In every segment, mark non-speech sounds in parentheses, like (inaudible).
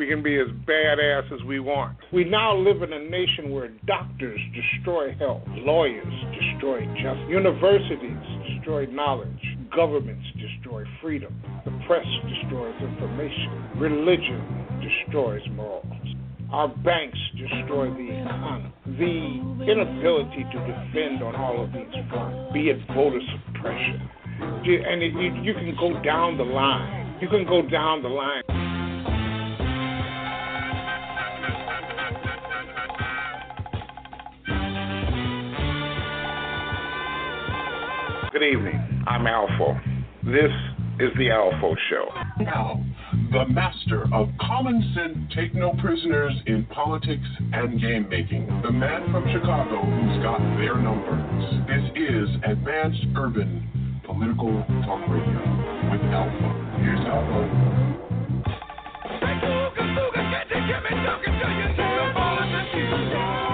We can be as badass as we want. We now live in a nation where doctors destroy health, lawyers destroy justice, universities destroy knowledge, governments destroy freedom, the press destroys information, religion destroys morals. Our banks destroy the economy. The inability to defend on all of these fronts, be it voter suppression. And you, you can go down the line. You can go down the line. Good evening. I'm ALFO. This is the ALFO Show. Now, the master of common sense, take no prisoners in politics and game making. The man from Chicago who's got their numbers. This is Advanced Urban Political Talk Radio with ALFO. Here's ALFO. Let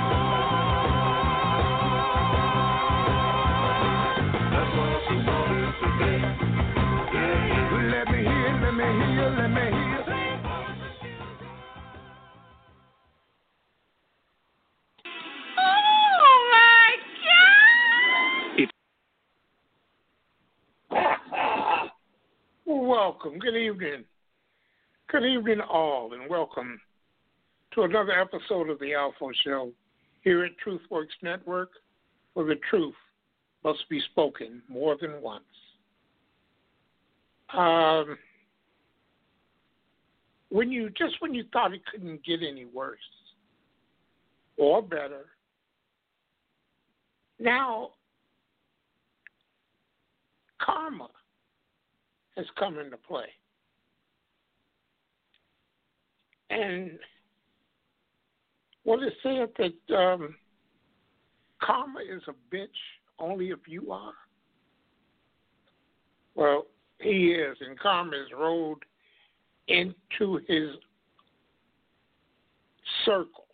Welcome. Good evening. Good evening, all, and welcome to another episode of the ALFO Show here at TruthWorks Network, where the truth must be spoken more than once. Um, when you just when you thought it couldn't get any worse or better, now karma has come into play. And what is said that um, karma is a bitch only if you are? Well, he is, and karma is rolled into his circle,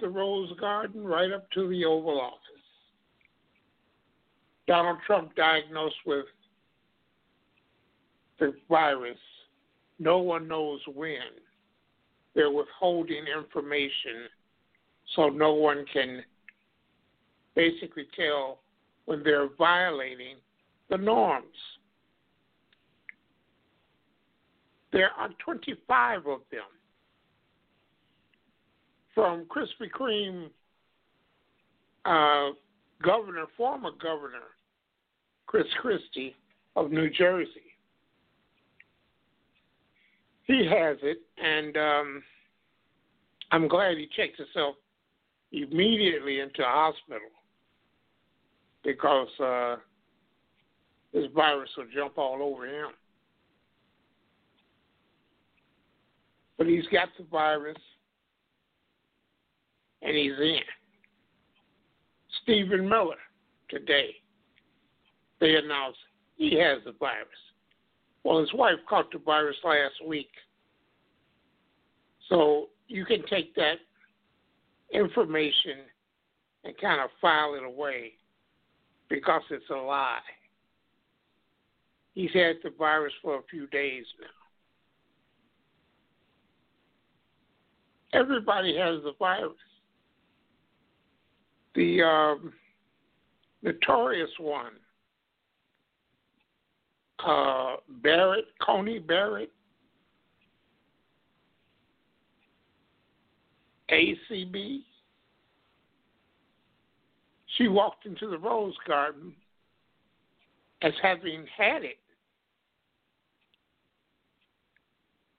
the Rose Garden, right up to the Oval Office. Donald Trump diagnosed with the virus. No one knows when. They're withholding information so no one can basically tell when they're violating the norms. There are 25 of them. From Krispy Kreme uh, governor, former governor Chris Christie of New Jersey. He has it, and um, I'm glad he checked himself immediately into a hospital because uh, this virus will jump all over him. But he's got the virus, and he's in. Stephen Miller today, they announced he has the virus. Well, his wife caught the virus last week. So you can take that information and kind of file it away because it's a lie. He's had the virus for a few days now. Everybody has the virus. The um, notorious one, uh, Barrett, Coney Barrett, ACB. She walked into the Rose Garden as having had it.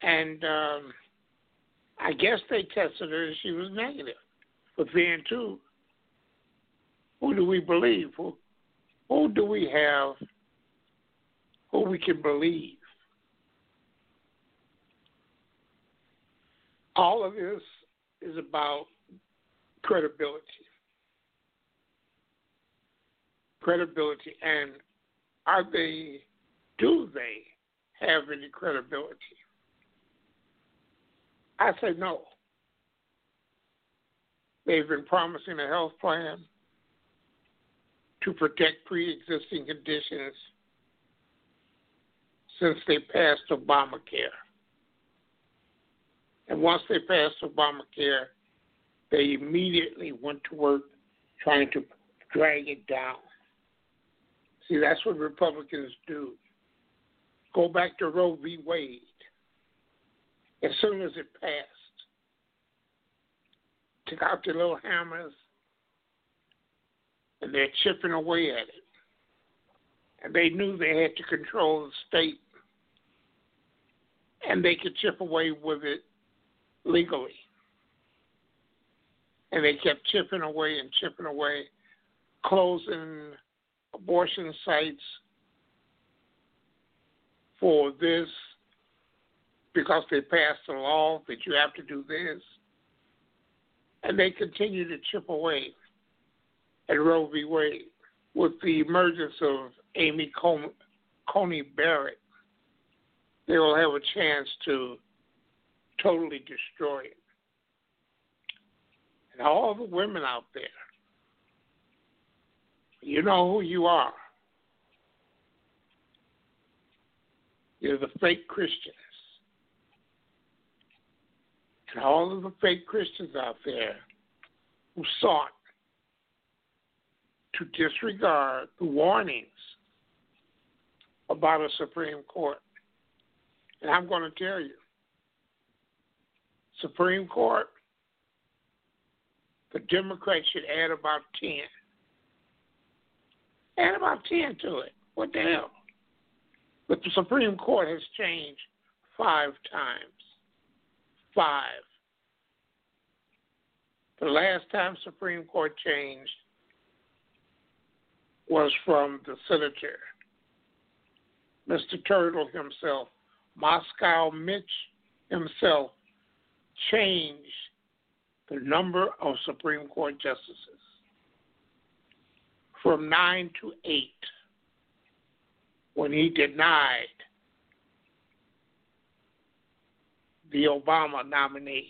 And um, I guess they tested her and she was negative. But then, too, who do we believe? Who, who do we have we can believe? All of this is about credibility. Credibility. And are they, do they have any credibility? I say no. They've been promising a health plan to protect pre existing conditions since they passed Obamacare. And once they passed Obamacare, they immediately went to work trying to drag it down. See, that's what Republicans do. Go back to Roe v. Wade. As soon as it passed, took out their little hammers and they're chipping away at it. And they knew they had to control the state and they could chip away with it legally. And they kept chipping away and chipping away, closing abortion sites for this because they passed a law that you have to do this. And they continue to chip away at Roe v. Wade with the emergence of Amy Coney Barrett they will have a chance to totally destroy it. And all the women out there, you know who you are. You're the fake Christians. And all of the fake Christians out there who sought to disregard the warnings about a Supreme Court and I'm going to tell you Supreme Court, the Democrats should add about 10. Add about 10 to it. What the hell? But the Supreme Court has changed five times. Five. The last time Supreme Court changed was from the senator, Mr. Turtle himself, Moscow Mitch himself changed the number of Supreme Court justices from nine to eight when he denied the Obama nominee.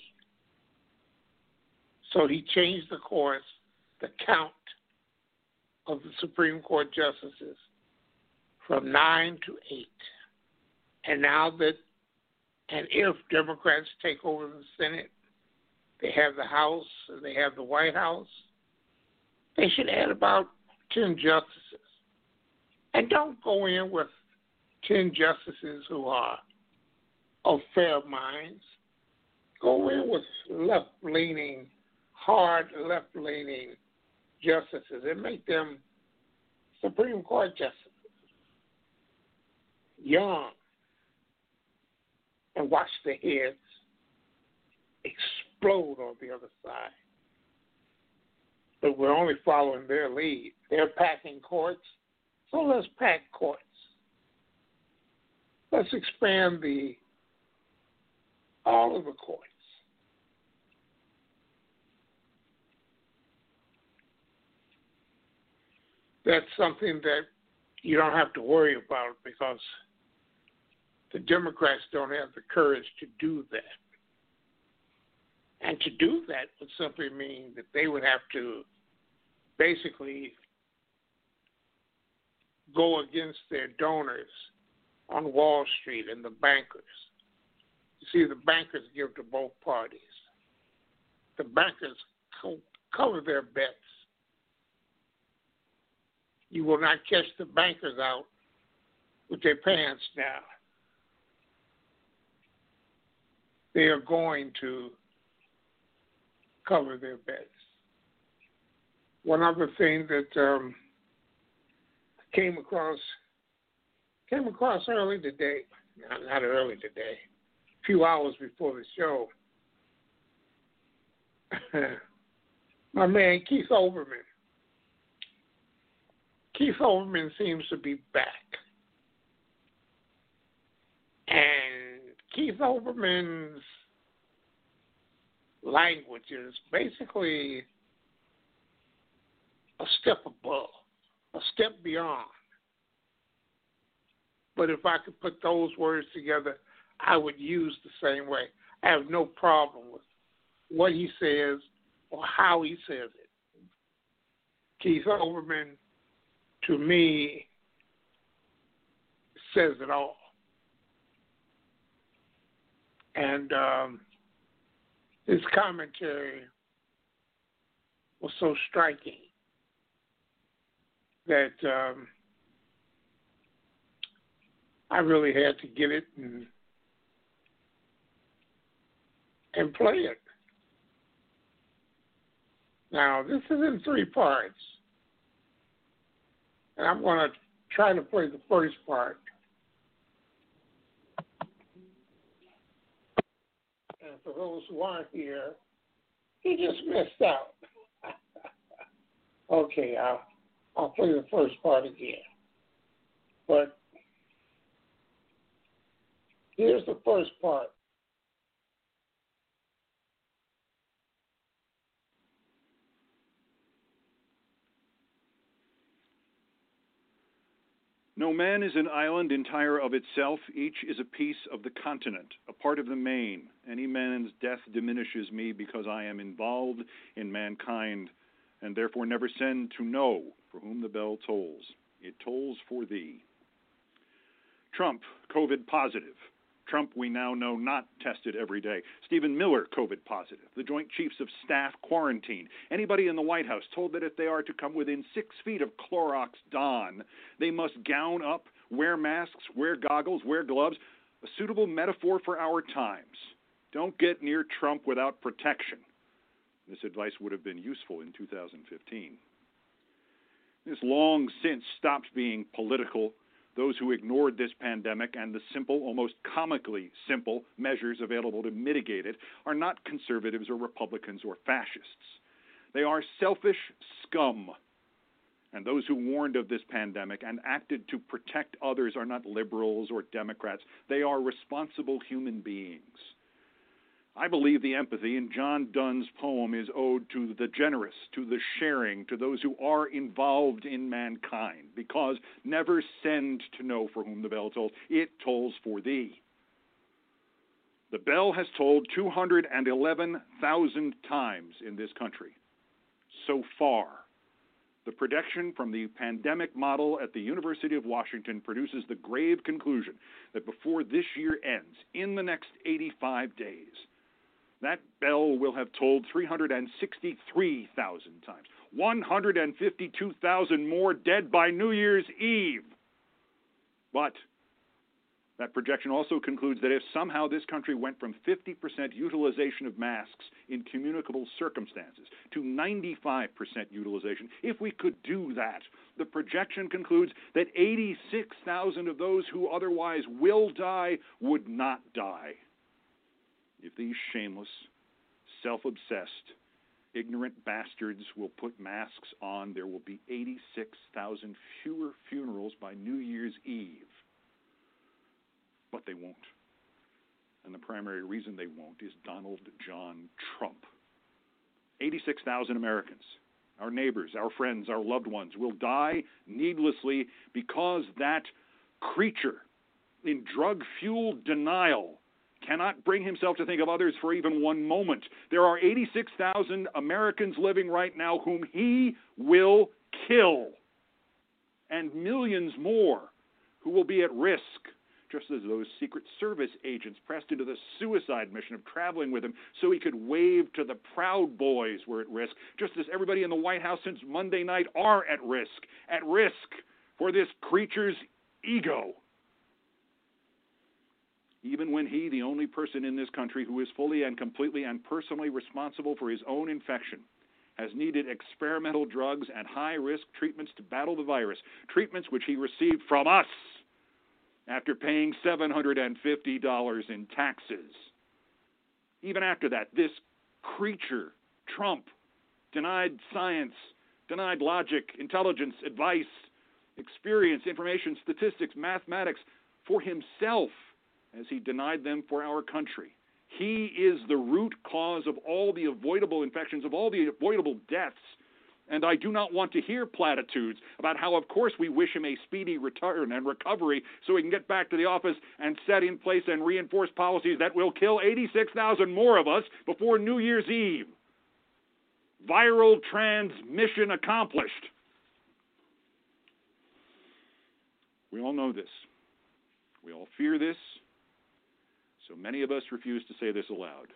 So he changed the course, the count of the Supreme Court justices from nine to eight. And now that, and if Democrats take over the Senate, they have the House, and they have the White House, they should add about 10 justices. And don't go in with 10 justices who are of fair minds. Go in with left leaning, hard left leaning justices and make them Supreme Court justices. Young, and watch the heads explode on the other side. But we're only following their lead. They're packing courts, so let's pack courts. Let's expand the all of the courts. That's something that you don't have to worry about because the Democrats don't have the courage to do that. And to do that would simply mean that they would have to basically go against their donors on Wall Street and the bankers. You see, the bankers give to both parties. The bankers co- cover their bets. You will not catch the bankers out with their pants down. They are going to cover their beds. One other thing that um, came across came across early today, not, not early today, a few hours before the show, (laughs) my man Keith Olbermann. Keith Olbermann seems to be back. And Keith Olbermann's language is basically a step above, a step beyond. But if I could put those words together, I would use the same way. I have no problem with what he says or how he says it. Keith Olbermann, to me, says it all. And um, his commentary was so striking that um, I really had to get it and and play it. Now this is in three parts, and I'm going to try to play the first part. And for those who aren't here, he just missed out. (laughs) okay, I'll I'll play the first part again. But here's the first part. No man is an island entire of itself. Each is a piece of the continent, a part of the main. Any man's death diminishes me because I am involved in mankind, and therefore never send to know for whom the bell tolls. It tolls for thee. Trump, COVID positive. Trump, we now know, not tested every day. Stephen Miller, COVID positive. The Joint Chiefs of Staff quarantined. Anybody in the White House told that if they are to come within six feet of Clorox Don, they must gown up, wear masks, wear goggles, wear gloves. A suitable metaphor for our times. Don't get near Trump without protection. This advice would have been useful in 2015. This long since stopped being political those who ignored this pandemic and the simple, almost comically simple, measures available to mitigate it are not conservatives or Republicans or fascists. They are selfish scum. And those who warned of this pandemic and acted to protect others are not liberals or Democrats. They are responsible human beings. I believe the empathy in John Donne's poem is owed to the generous, to the sharing, to those who are involved in mankind, because never send to know for whom the bell tolls, it tolls for thee. The bell has tolled 211,000 times in this country so far. The prediction from the pandemic model at the University of Washington produces the grave conclusion that before this year ends, in the next 85 days, that bell will have tolled 363,000 times. 152,000 more dead by New Year's Eve. But that projection also concludes that if somehow this country went from 50% utilization of masks in communicable circumstances to 95% utilization, if we could do that, the projection concludes that 86,000 of those who otherwise will die would not die if these shameless, self obsessed, ignorant bastards will put masks on, there will be 86,000 fewer funerals by New Year's Eve. But they won't. And the primary reason they won't is Donald John Trump. 86,000 Americans, our neighbors, our friends, our loved ones, will die needlessly because that creature in drug fueled denial cannot bring himself to think of others for even one moment. There are 86,000 Americans living right now whom he will kill, and millions more who will be at risk, just as those Secret Service agents pressed into the suicide mission of traveling with him so he could wave to the Proud Boys were at risk, just as everybody in the White House since Monday night are at risk, at risk for this creature's ego even when he, the only person in this country who is fully and completely and personally responsible for his own infection, has needed experimental drugs and high risk treatments to battle the virus, treatments which he received from us after paying $750 in taxes. Even after that, this creature Trump denied science, denied logic, intelligence, advice, experience, information, statistics, mathematics for himself as he denied them for our country. He is the root cause of all the avoidable infections, of all the avoidable deaths. And I do not want to hear platitudes about how, of course, we wish him a speedy return and recovery so he can get back to the office and set in place and reinforce policies that will kill 86,000 more of us before New Year's Eve. Viral transmission accomplished. We all know this. We all fear this. So many of us refuse to say this aloud.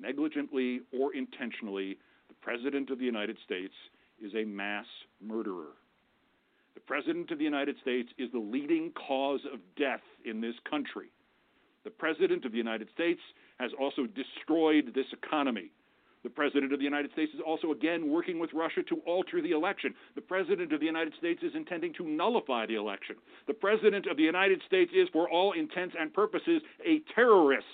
Negligently or intentionally, the President of the United States is a mass murderer. The President of the United States is the leading cause of death in this country. The President of the United States has also destroyed this economy. The President of the United States is also again working with Russia to alter the election. The President of the United States is intending to nullify the election. The President of the United States is, for all intents and purposes, a terrorist.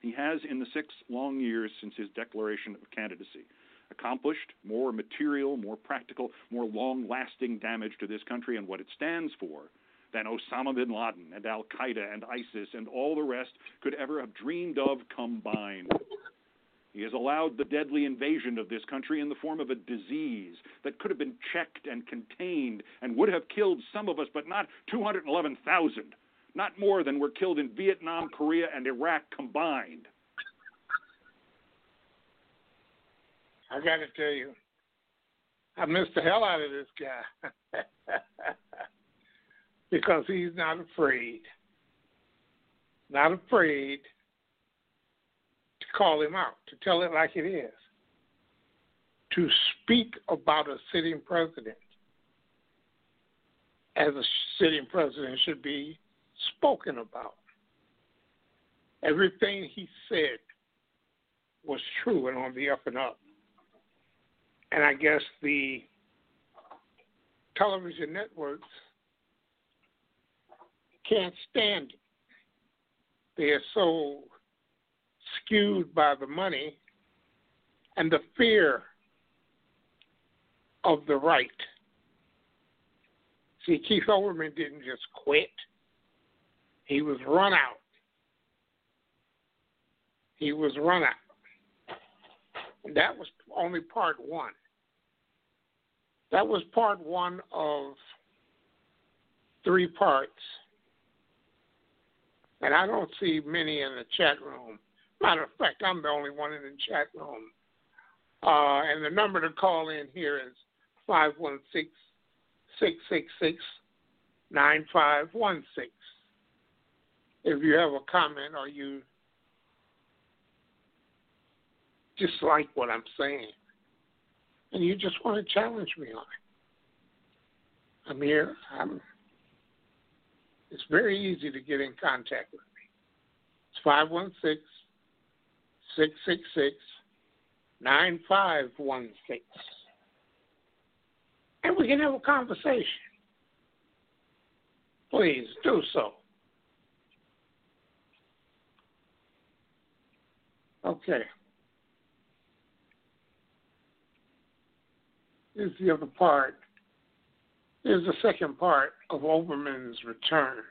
He has, in the six long years since his declaration of candidacy, accomplished more material, more practical, more long lasting damage to this country and what it stands for than Osama bin Laden and Al Qaeda and ISIS and all the rest could ever have dreamed of combined. He has allowed the deadly invasion of this country in the form of a disease that could have been checked and contained and would have killed some of us, but not 211,000. Not more than were killed in Vietnam, Korea, and Iraq combined. I got to tell you, I missed the hell out of this guy. (laughs) because he's not afraid, not afraid to call him out, to tell it like it is, to speak about a sitting president as a sitting president should be spoken about. Everything he said was true and on the up and up. And I guess the television networks can't stand it. They are so skewed by the money and the fear of the right. See, Keith Olbermann didn't just quit, he was run out. He was run out. And that was only part one. That was part one of three parts and I don't see many in the chat room. Matter of fact, I'm the only one in the chat room. Uh, and the number to call in here is 516 666 9516. If you have a comment or you dislike what I'm saying and you just want to challenge me on it, I'm here. I'm it's very easy to get in contact with me. It's 516 666 9516. And we can have a conversation. Please do so. Okay. Here's the other part is the second part of Olbermann's return.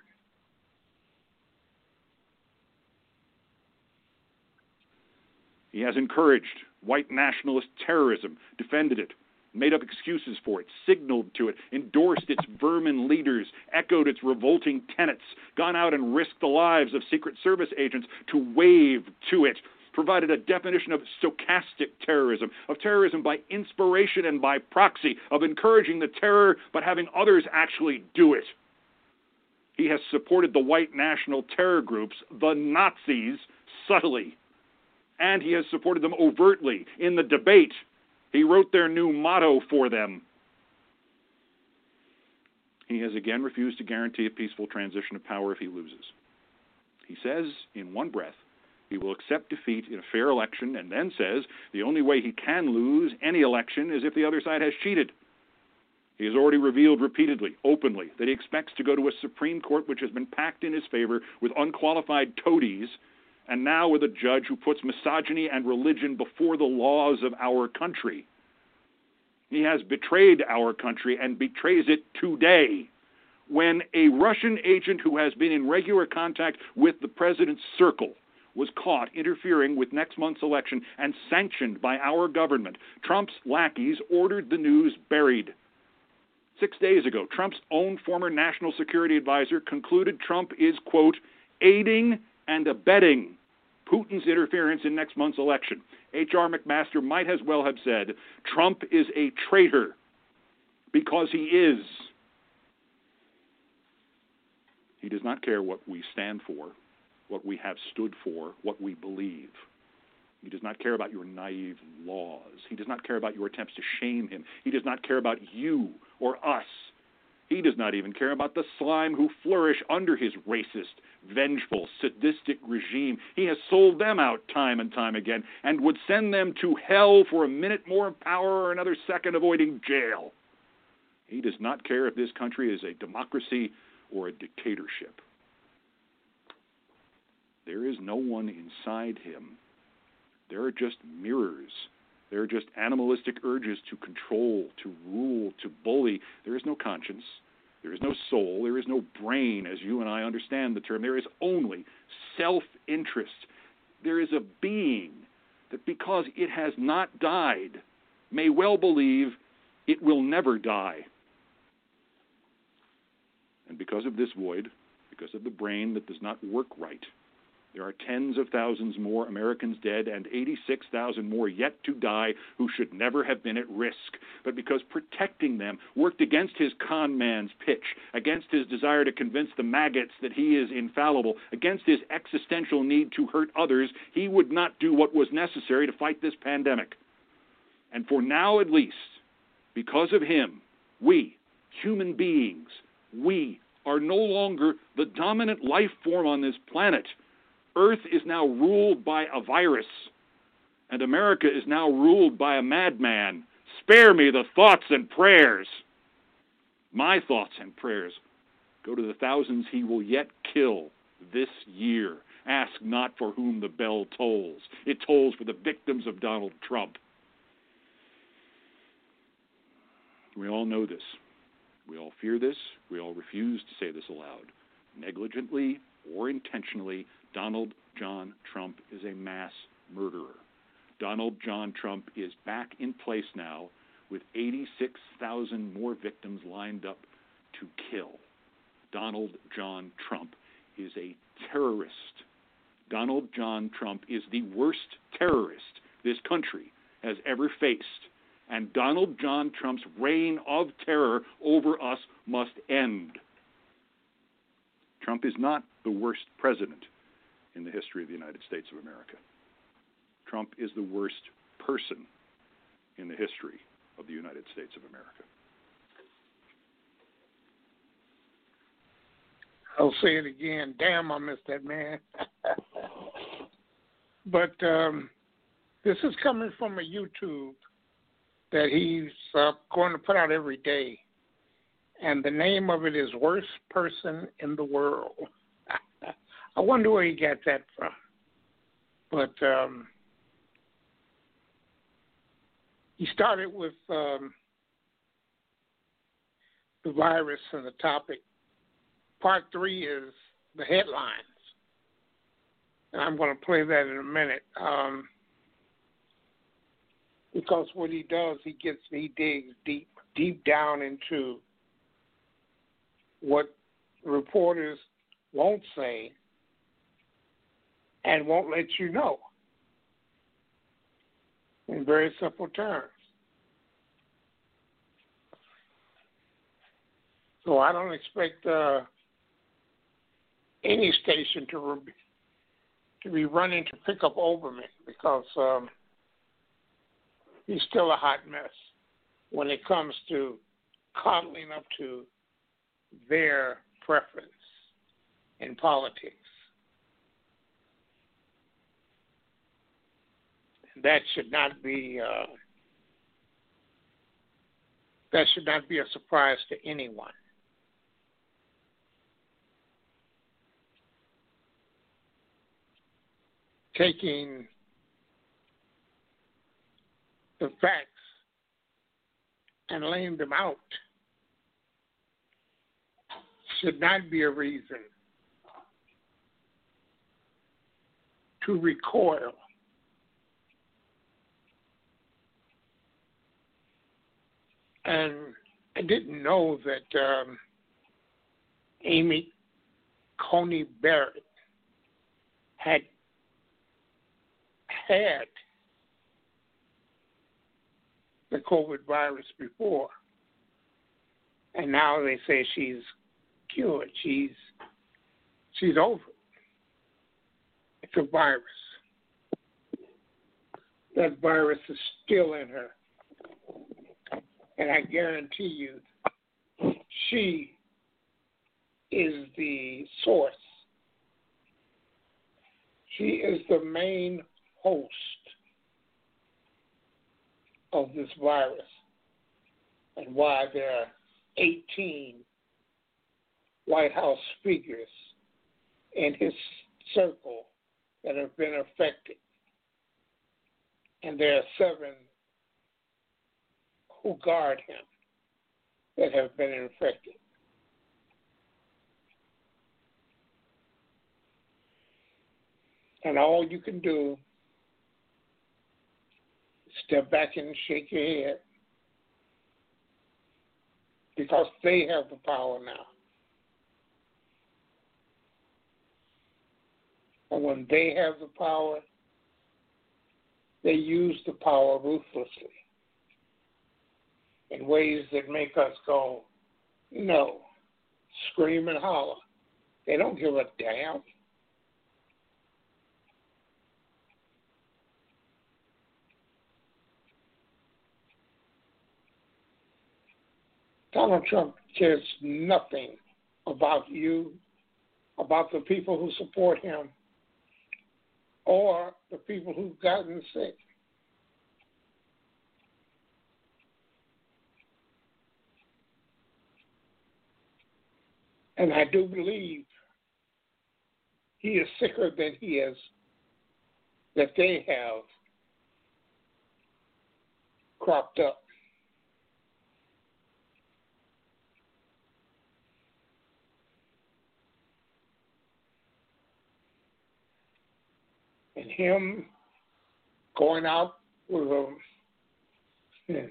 He has encouraged white nationalist terrorism, defended it, made up excuses for it, signaled to it, endorsed its vermin leaders, echoed its revolting tenets, gone out and risked the lives of Secret Service agents to wave to it, provided a definition of stochastic terrorism, of terrorism by inspiration and by proxy, of encouraging the terror but having others actually do it. He has supported the white national terror groups, the Nazis, subtly. And he has supported them overtly in the debate. He wrote their new motto for them. He has again refused to guarantee a peaceful transition of power if he loses. He says, in one breath, he will accept defeat in a fair election and then says the only way he can lose any election is if the other side has cheated. He has already revealed repeatedly, openly, that he expects to go to a Supreme Court which has been packed in his favor with unqualified toadies and now with a judge who puts misogyny and religion before the laws of our country. He has betrayed our country and betrays it today. When a Russian agent who has been in regular contact with the president's circle was caught interfering with next month's election and sanctioned by our government, Trump's lackeys ordered the news buried. Six days ago, Trump's own former national security advisor concluded Trump is, quote, aiding and abetting Putin's interference in next month's election. H.R. McMaster might as well have said Trump is a traitor because he is. He does not care what we stand for, what we have stood for, what we believe. He does not care about your naive laws. He does not care about your attempts to shame him. He does not care about you or us. He does not even care about the slime who flourish under his racist, vengeful, sadistic regime. He has sold them out time and time again and would send them to hell for a minute more of power or another second avoiding jail. He does not care if this country is a democracy or a dictatorship. There is no one inside him. There are just mirrors there are just animalistic urges to control, to rule, to bully. There is no conscience. There is no soul. There is no brain, as you and I understand the term. There is only self interest. There is a being that, because it has not died, may well believe it will never die. And because of this void, because of the brain that does not work right, there are tens of thousands more Americans dead and 86,000 more yet to die who should never have been at risk. But because protecting them worked against his con man's pitch, against his desire to convince the maggots that he is infallible, against his existential need to hurt others, he would not do what was necessary to fight this pandemic. And for now at least, because of him, we, human beings, we are no longer the dominant life form on this planet. Earth is now ruled by a virus, and America is now ruled by a madman. Spare me the thoughts and prayers. My thoughts and prayers go to the thousands he will yet kill this year. Ask not for whom the bell tolls, it tolls for the victims of Donald Trump. We all know this. We all fear this. We all refuse to say this aloud. Negligently or intentionally, Donald John Trump is a mass murderer. Donald John Trump is back in place now with 86,000 more victims lined up to kill. Donald John Trump is a terrorist. Donald John Trump is the worst terrorist this country has ever faced. And Donald John Trump's reign of terror over us must end. Trump is not the worst president in the history of the United States of America. Trump is the worst person in the history of the United States of America. I'll say it again. Damn, I miss that man. (laughs) but um, this is coming from a YouTube that he's uh, going to put out every day. And the name of it is Worst Person in the World. I wonder where he got that from. But um, he started with um, the virus and the topic. Part three is the headlines. And I'm going to play that in a minute. Um, because what he does, he gets he digs deep deep down into what reporters won't say and won't let you know in very simple terms. So I don't expect uh, any station to re- to be running to pick up Olbermann because um, he's still a hot mess when it comes to coddling up to their preference in politics. That should not be uh, that should not be a surprise to anyone. taking the facts and laying them out should not be a reason to recoil. And I didn't know that um, Amy Coney Barrett had had the COVID virus before. And now they say she's cured. She's she's over. It's a virus. That virus is still in her. And I guarantee you she is the source. She is the main host of this virus and why there are 18 White House figures in his circle that have been affected. And there are seven who guard him that have been infected. And all you can do is step back and shake your head because they have the power now. And when they have the power, they use the power ruthlessly in ways that make us go, no, scream and holler. They don't give a damn. Donald Trump cares nothing about you, about the people who support him, or the people who've gotten sick. And I do believe he is sicker than he is, that they have cropped up. and him going out with a (laughs)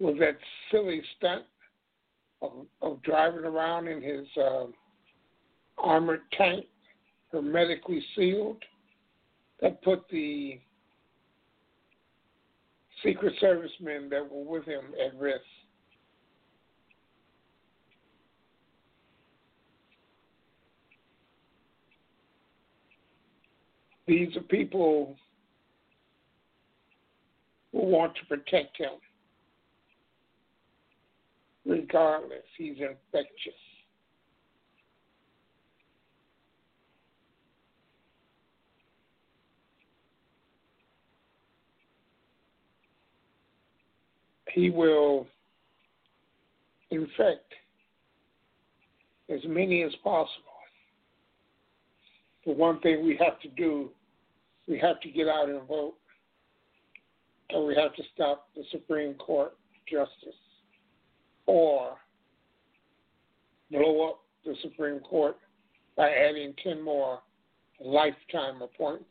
with that silly stunt of, of driving around in his uh, armored tank, hermetically sealed, that put the Secret Service men that were with him at risk. These are people who want to protect him, regardless. He's infectious. He will infect as many as possible. The one thing we have to do we have to get out and vote, and we have to stop the Supreme Court justice or blow up the Supreme Court by adding 10 more lifetime appointments.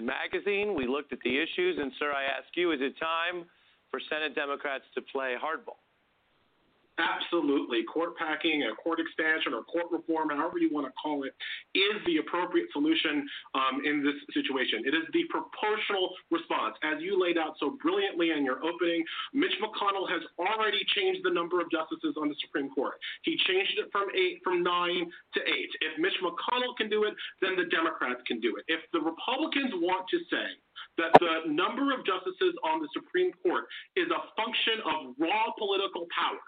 Magazine, we looked at the issues, and, sir, I ask you, is it time for Senate Democrats to play hardball? Absolutely. Court packing, a court expansion, or court reform, however you want to call it, is the appropriate solution um, in this situation. It is the proportional response. As you laid out so brilliantly in your opening, Mitch McConnell has already changed the number of justices on the Supreme Court. He changed it from eight, from nine to eight. If Mitch McConnell can do it, then the Democrats can do it. If the Republicans want to say that the number of justices on the Supreme Court is a function of raw political power,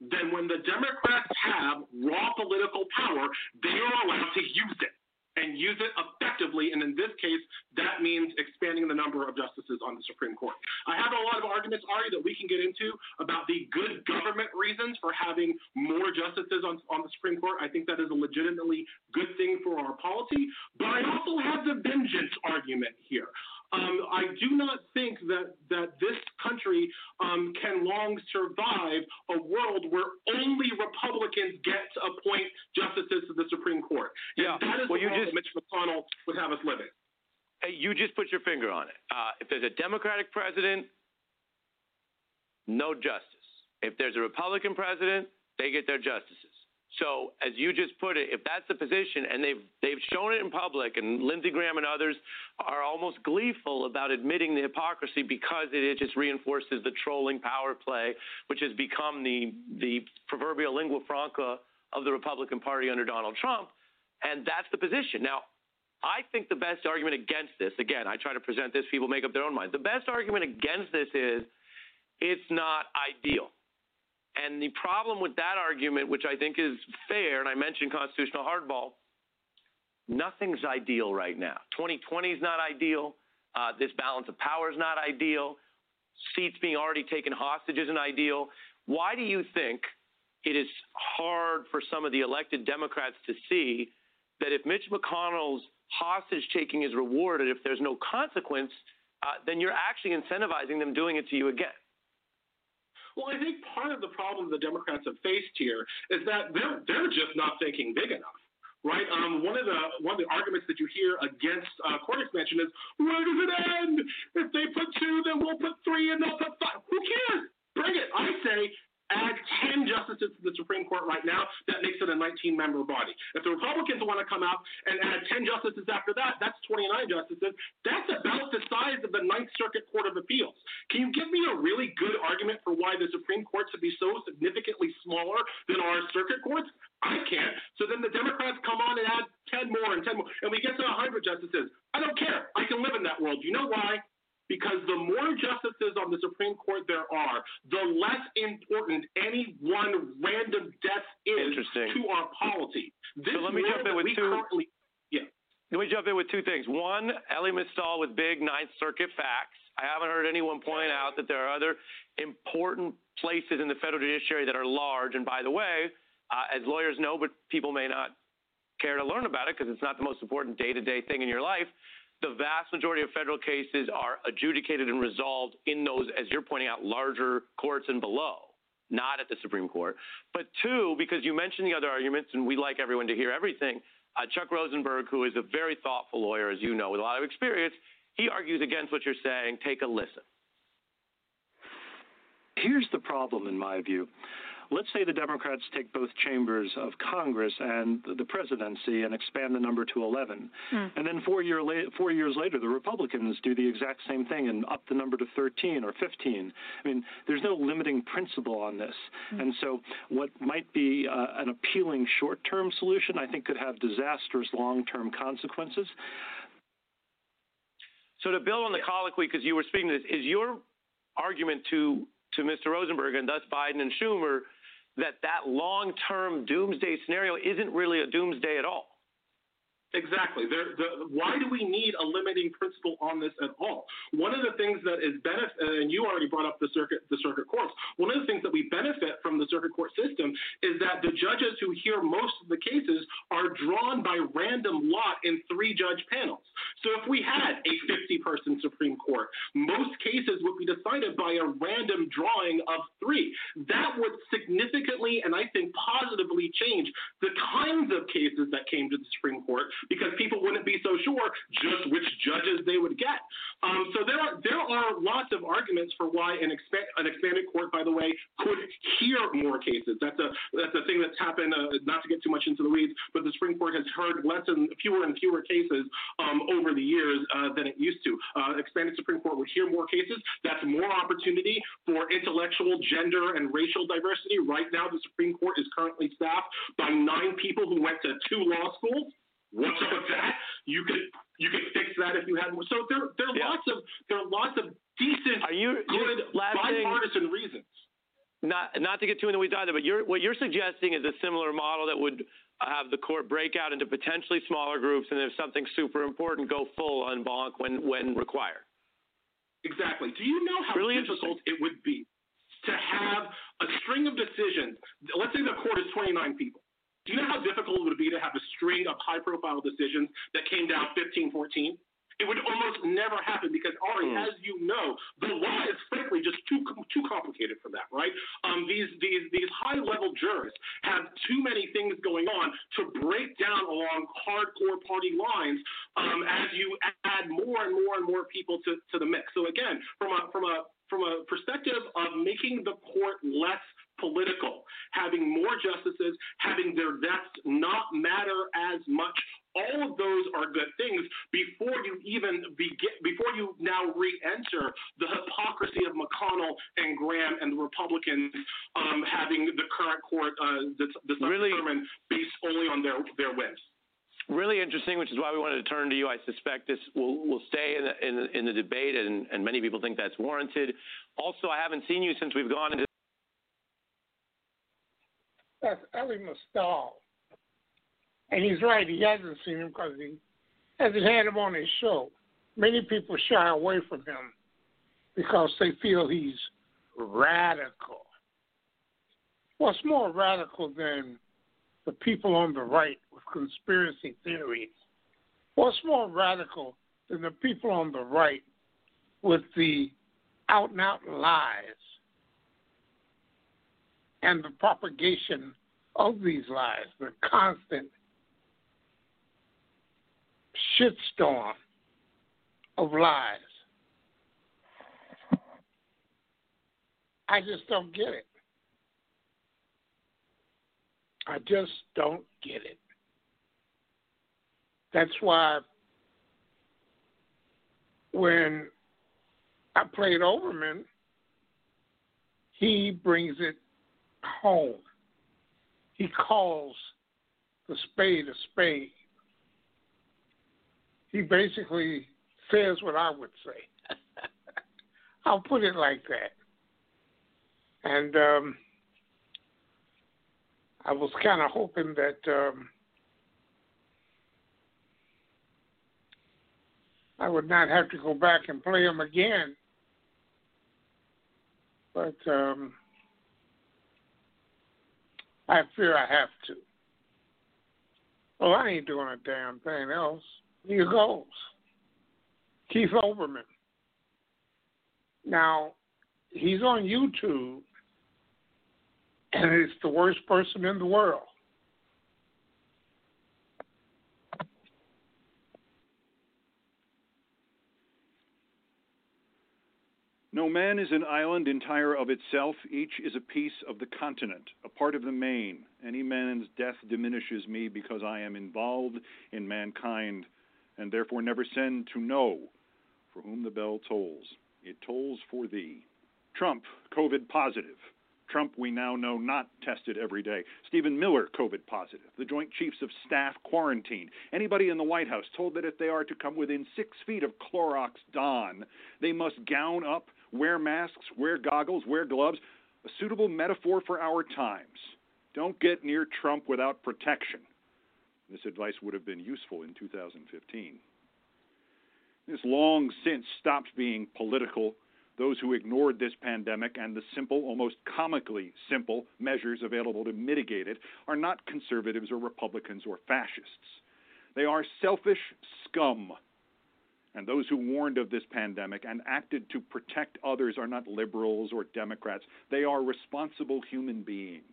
then when the Democrats have raw political power, they are allowed to use it. And use it effectively. And in this case, that means expanding the number of justices on the Supreme Court. I have a lot of arguments, Ari, that we can get into about the good government reasons for having more justices on, on the Supreme Court. I think that is a legitimately good thing for our polity. But I also have the vengeance argument here. Um, I do not think that that this country um, can long survive a world where only Republicans get to appoint justices to the Supreme Court. And Yeah. that is Well, you just- Mitch McConnell would have us live in. Hey, you just put your finger on it. Uh, if there's a Democratic president, no justice. If there's a Republican president, they get their justices. So, as you just put it, if that's the position, and they've they've shown it in public, and Lindsey Graham and others are almost gleeful about admitting the hypocrisy because it, it just reinforces the trolling power play, which has become the the proverbial lingua franca of the Republican Party under Donald Trump, and that's the position. Now, I think the best argument against this, again, I try to present this, people make up their own minds. The best argument against this is it's not ideal. And the problem with that argument, which I think is fair, and I mentioned constitutional hardball, nothing's ideal right now. 2020 is not ideal. Uh, this balance of power is not ideal. Seats being already taken hostage isn't ideal. Why do you think it is hard for some of the elected Democrats to see that if Mitch McConnell's hostage taking is rewarded, if there's no consequence, uh, then you're actually incentivizing them doing it to you again? Well, I think part of the problem the Democrats have faced here is that they're they're just not thinking big enough. Right. Um, one of the one of the arguments that you hear against uh, court expansion is, where does it end? If they put two, then we'll put three, and they'll put five. Who cares? Bring it. I say add 10 justices to the Supreme Court right now. That makes it a 19 member body. If the Republicans want to come out and add 10 justices after that, that's 29 justices. That's about the size of the Ninth Circuit Court of Appeals. Can you give me a really good argument for why the Supreme Court should be so significantly smaller than our circuit courts? I can't. So then the Democrats come on and add 10 more and 10 more, and we get to 100 justices. I don't care. I can live in that world. You know why? Because the more justices on the Supreme Court there are, the less important any one random death is to our polity. This So let me jump in with two- yeah. Let me jump in with two things. One, Elie Mystal with big Ninth Circuit facts. I haven't heard anyone point out that there are other important places in the federal judiciary that are large. And by the way, uh, as lawyers know, but people may not care to learn about it because it's not the most important day to day thing in your life. The vast majority of federal cases are adjudicated and resolved in those, as you're pointing out, larger courts and below, not at the Supreme Court. But two, because you mentioned the other arguments, and we like everyone to hear everything, uh, Chuck Rosenberg, who is a very thoughtful lawyer, as you know, with a lot of experience, he argues against what you're saying. Take a listen. Here's the problem, in my view. Let's say the Democrats take both chambers of Congress and the presidency and expand the number to 11. And then four, year la- four years later, the Republicans do the exact same thing and up the number to 13 or 15. I mean, there's no limiting principle on this. And so, what might be uh, an appealing short term solution, I think, could have disastrous long term consequences. So to build on the colloquy, because you were speaking to this, is your argument to to Mr. Rosenberg and thus Biden and Schumer that that long-term doomsday scenario isn't really a doomsday at all? Exactly. The, why do we need a limiting principle on this at all? One of the things that is benefit, and you already brought up the circuit, the circuit courts. One of the things that we benefit from the circuit court system is that the judges who hear most of the cases are drawn by random lot in three judge panels. So if we had a 50 person Supreme Court, most cases would be decided by a random drawing of three. That would significantly and I think positively change the kinds of cases that came to the Supreme Court because people wouldn't be so sure just which judges they would get. Um, so there are there are lots of arguments for why an, expa- an expanded court, by the way, could hear more cases. That's a that's a thing that's happened. Uh, not to get too much into the weeds, but the Supreme Court has heard less and fewer and fewer cases um, over the years uh, than it used to. Uh, expanded Supreme Court would hear more cases. That's more opportunity for intellectual, gender, and racial diversity. Right now, the Supreme Court is currently staffed by nine people who went to two law schools. What's up with that? You could you could fix that if you had more. So there there are Yeah. lots of there are lots of decent, Are you good, last thing- bipartisan reasons. Not not to get too in the weeds either, but you're, what you're suggesting is a similar model that would have the court break out into potentially smaller groups, and if something super important, go full on banc when when required. Exactly. Do you know how Really difficult it would be to have a string of decisions? Let's say the court is 29 people. Do you know how difficult it would be to have a string of high profile decisions that came down 15, 14? It would almost never happen because, Ari, Hmm. as you know, the law is frankly just too too complicated for that, right? Um, these these these high level jurors have too many things going on to break down along hardcore party lines um, as you add more and more and more people to, to the mix. So again, from a from a from a perspective of making the court less political, having more justices, having their deaths not matter as much. All of those are good things before you even begin, before you now re-enter the hypocrisy of McConnell and Graham and the Republicans um, having the current court uh, decide Really- determine based only on their their whims. Really interesting, which is why we wanted to turn to you. I suspect this will will stay in the, in in the debate, and, and many people think that's warranted. Also, I haven't seen you since we've gone into That's Elie Mystal. And he's right, he hasn't seen him because he hasn't had him on his show. Many people shy away from him because they feel he's radical. What's more radical than the people on the right with conspiracy theories? What's more radical than the people on the right with the out and out lies and the propagation of these lies, the constant shitstorm of lies. I just don't get it. I just don't get it. That's why when I played Olbermann, he brings it home. He calls the spade a spade. He basically says what I would say. (laughs) I'll put it like that. And um, I was kind of hoping that um, I would not have to go back and play him again. But um, I fear I have to. Well, I ain't doing a damn thing else. Here goes. Keith Olbermann. Now, he's on YouTube, and it's the worst person in the world. No man is an island entire of itself. Each is a piece of the continent, a part of the main. Any man's death diminishes me because I am involved in mankind, and therefore never send to know for whom the bell tolls. It tolls for thee. Trump, COVID positive. Trump, we now know, not tested every day. Stephen Miller, COVID positive. The Joint Chiefs of Staff quarantined. Anybody in the White House told that if they are to come within six feet of Clorox Don, they must gown up, wear masks, wear goggles, wear gloves. A suitable metaphor for our times. Don't get near Trump without protection. This advice would have been useful in 2015. This long since stopped being political those who ignored this pandemic and the simple, almost comically simple measures available to mitigate it are not conservatives or Republicans or fascists. They are selfish scum. And those who warned of this pandemic and acted to protect others are not liberals or Democrats. They are responsible human beings.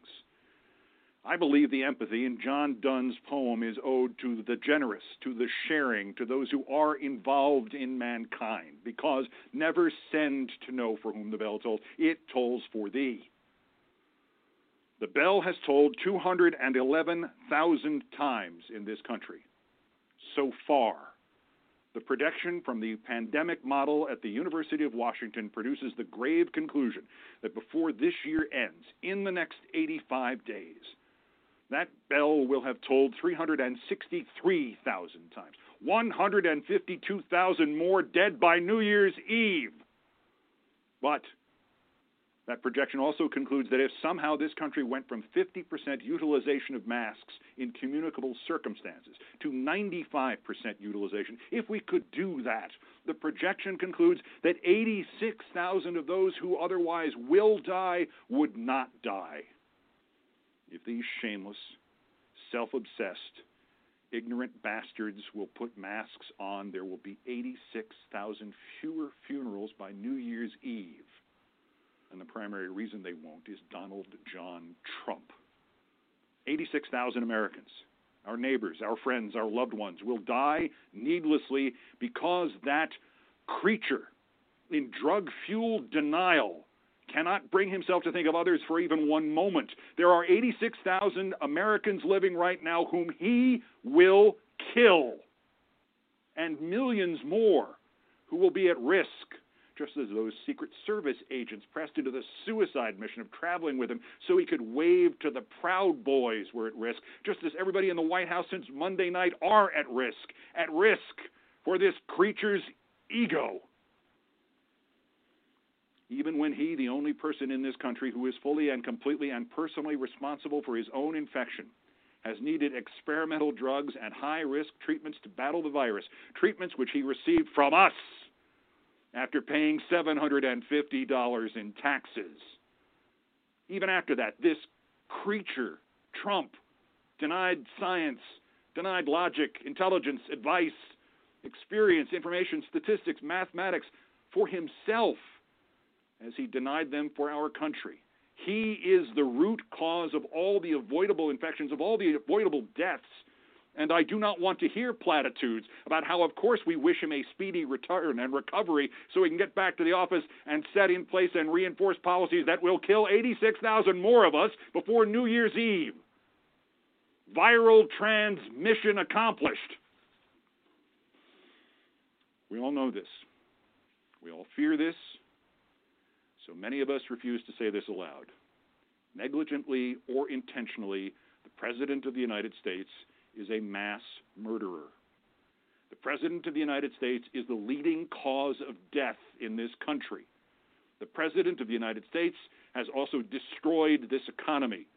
I believe the empathy in John Donne's poem is owed to the generous, to the sharing, to those who are involved in mankind, because never send to know for whom the bell tolls, it tolls for thee. The bell has tolled 211,000 times in this country so far. The prediction from the pandemic model at the University of Washington produces the grave conclusion that before this year ends, in the next 85 days, that bell will have tolled 363,000 times. 152,000 more dead by New Year's Eve. But That projection also concludes that if somehow this country went from 50% utilization of masks in communicable circumstances to 95% utilization, if we could do that, the projection concludes that 86,000 of those who otherwise will die would not die. If these shameless, self obsessed, ignorant bastards will put masks on, there will be 86,000 fewer funerals by New Year's Eve. And the primary reason they won't is Donald John Trump. 86,000 Americans, our neighbors, our friends, our loved ones, will die needlessly because that creature in drug fueled denial cannot bring himself to think of others for even one moment. There are 86,000 Americans living right now whom he will kill, and millions more who will be at risk, just as those Secret Service agents pressed into the suicide mission of traveling with him so he could wave to the Proud Boys were at risk, just as everybody in the White House since Monday night are at risk, at risk for this creature's ego. Even when he, the only person in this country who is fully and completely and personally responsible for his own infection, has needed experimental drugs and high risk treatments to battle the virus, treatments which he received from us after paying $750 in taxes. Even after that, this creature, Trump, denied science, denied logic, intelligence, advice, experience, information, statistics, mathematics for himself as he denied them for our country. He is the root cause of all the avoidable infections, of all the avoidable deaths. And I do not want to hear platitudes about how, of course, we wish him a speedy return and recovery so he can get back to the office and set in place and reinforce policies that will kill 86,000 more of us before New Year's Eve. Viral transmission accomplished. We all know this. We all fear this. So many of us refuse to say this aloud. Negligently or intentionally, the President of the United States is a mass murderer. The President of the United States is the leading cause of death in this country. The President of the United States has also destroyed this economy.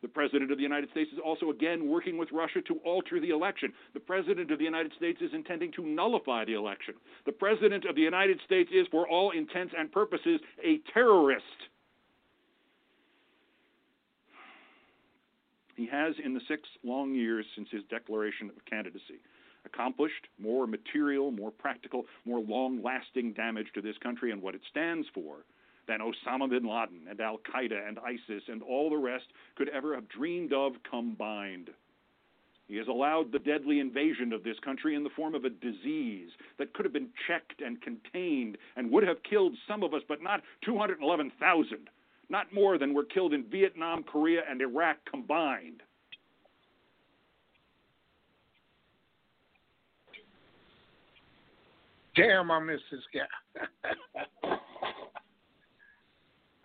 The President of the United States is also again working with Russia to alter the election. The President of the United States is intending to nullify the election. The President of the United States is, for all intents and purposes, a terrorist. He has, in the six long years since his declaration of candidacy, accomplished more material, more practical, more long lasting damage to this country and what it stands for than Osama bin Laden and Al Qaeda and ISIS and all the rest could ever have dreamed of combined. He has allowed the deadly invasion of this country in the form of a disease that could have been checked and contained and would have killed some of us, but not 211,000, not more than were killed in Vietnam, Korea, and Iraq combined. Damn, I miss this guy.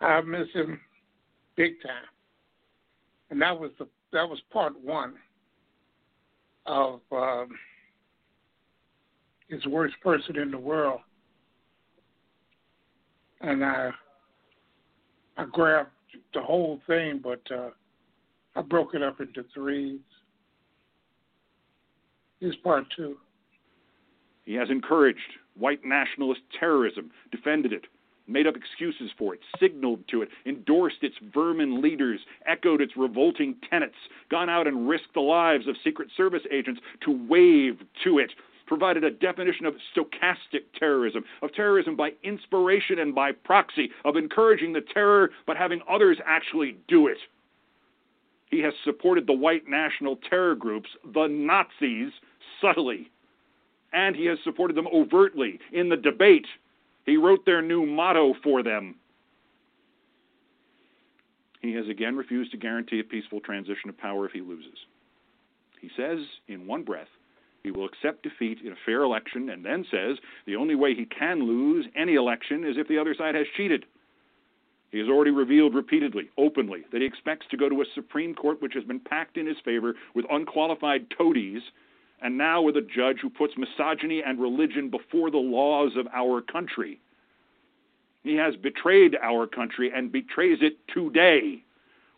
(laughs) I miss him big time. And that was the that was part one of um, his worst person in the world. And I I grabbed the whole thing, but uh, I broke it up into threes. Here's part two. He has encouraged white nationalist terrorism, defended it, made up excuses for it, signaled to it, endorsed its vermin leaders, echoed its revolting tenets, gone out and risked the lives of Secret Service agents to wave to it, provided a definition of stochastic terrorism, of terrorism by inspiration and by proxy, of encouraging the terror but having others actually do it. He has supported the white national terror groups, the Nazis, subtly. And he has supported them overtly in the debate he wrote their new motto for them. He has again refused to guarantee a peaceful transition of power if he loses. He says, in one breath, he will accept defeat in a fair election and then says the only way he can lose any election is if the other side has cheated. He has already revealed repeatedly, openly, that he expects to go to a Supreme Court which has been packed in his favor with unqualified toadies and now with a judge who puts misogyny and religion before the laws of our country. He has betrayed our country and betrays it today.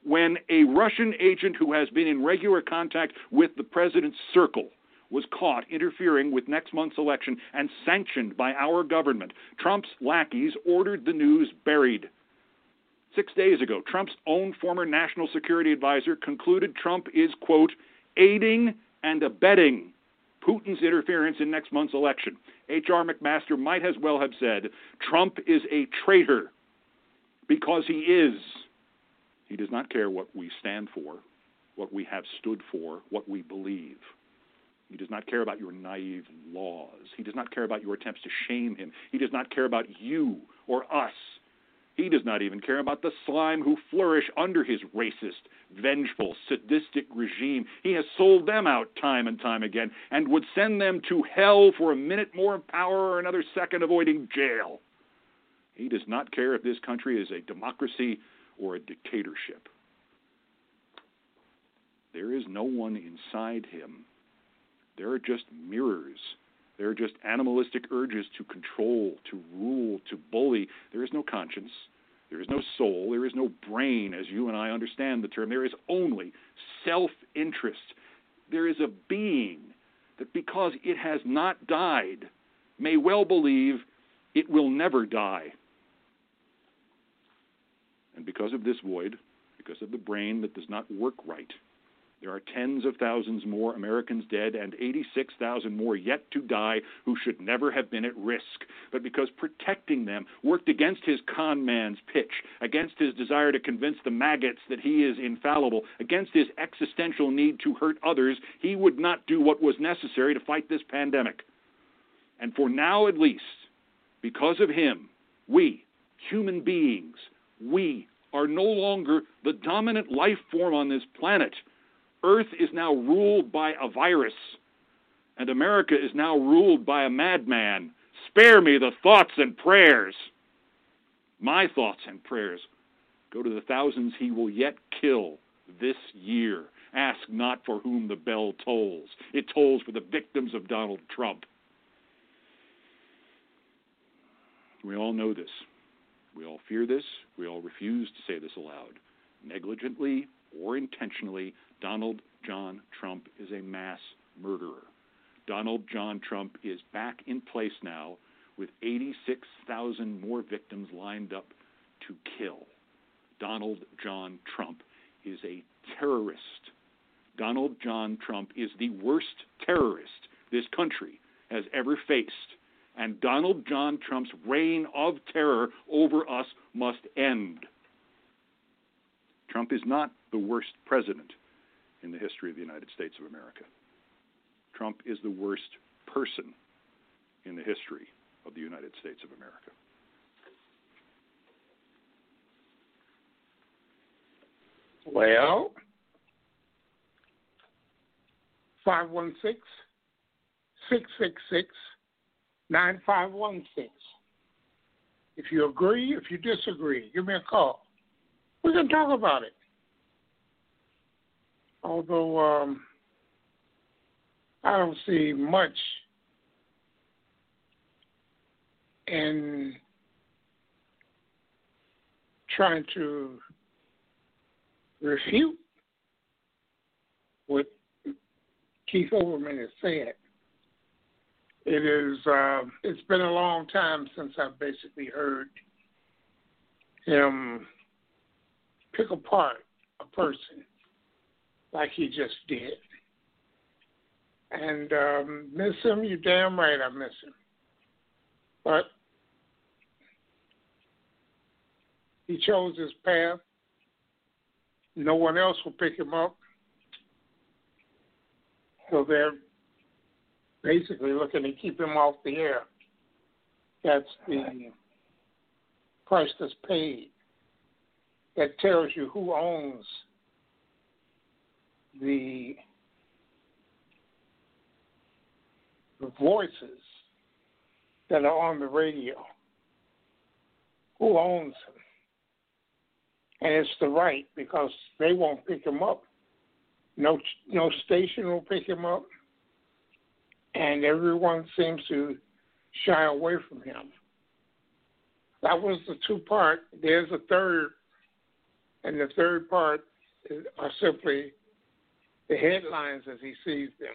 When a Russian agent who has been in regular contact with the president's circle was caught interfering with next month's election and sanctioned by our government, Trump's lackeys ordered the news buried. Six days ago, Trump's own former national security advisor concluded Trump is, quote, aiding and abetting Putin's interference in next month's election. H.R. McMaster might as well have said Trump is a traitor because he is. He does not care what we stand for, what we have stood for, what we believe. He does not care about your naive laws. He does not care about your attempts to shame him. He does not care about you or us. He does not even care about the slime who flourish under his racist, vengeful, sadistic regime. He has sold them out time and time again and would send them to hell for a minute more of power or another second avoiding jail. He does not care if this country is a democracy or a dictatorship. There is no one inside him. There are just mirrors. There are just animalistic urges to control, to rule, to bully. There is no conscience. There is no soul. There is no brain, as you and I understand the term. There is only self interest. There is a being that, because it has not died, may well believe it will never die. And because of this void, because of the brain that does not work right, there are tens of thousands more Americans dead and 86,000 more yet to die who should never have been at risk. But because protecting them worked against his con man's pitch, against his desire to convince the maggots that he is infallible, against his existential need to hurt others, he would not do what was necessary to fight this pandemic. And for now at least, because of him, we, human beings, we are no longer the dominant life form on this planet. Earth is now ruled by a virus, and America is now ruled by a madman. Spare me the thoughts and prayers. My thoughts and prayers go to the thousands he will yet kill this year. Ask not for whom the bell tolls, it tolls for the victims of Donald Trump. We all know this. We all fear this. We all refuse to say this aloud. Negligently or intentionally, Donald John Trump is a mass murderer. Donald John Trump is back in place now with 86,000 more victims lined up to kill. Donald John Trump is a terrorist. Donald John Trump is the worst terrorist this country has ever faced. And Donald John Trump's reign of terror over us must end. Trump is not the worst president in the history of the United States of America. Trump is the worst person in the history of the United States of America. Well, 516 666 9516. If you agree, if you disagree, give me a call. We can talk about it. Although um, I don't see much in trying to refute what Keith Olbermann has said. It is. Uh, it's been a long time since I've basically heard him pick apart a person like he just did. And um, miss him, you damn right I miss him. But he chose his path. No one else will pick him up. So they're basically looking to keep him off the air. That's the price that's paid. That tells you who owns the the voices that are on the radio. Who owns them? And it's the right because they won't pick him up. No, no station will pick him up, and everyone seems to shy away from him. That was the two part. There's a third, and the third part are simply the headlines as he sees them.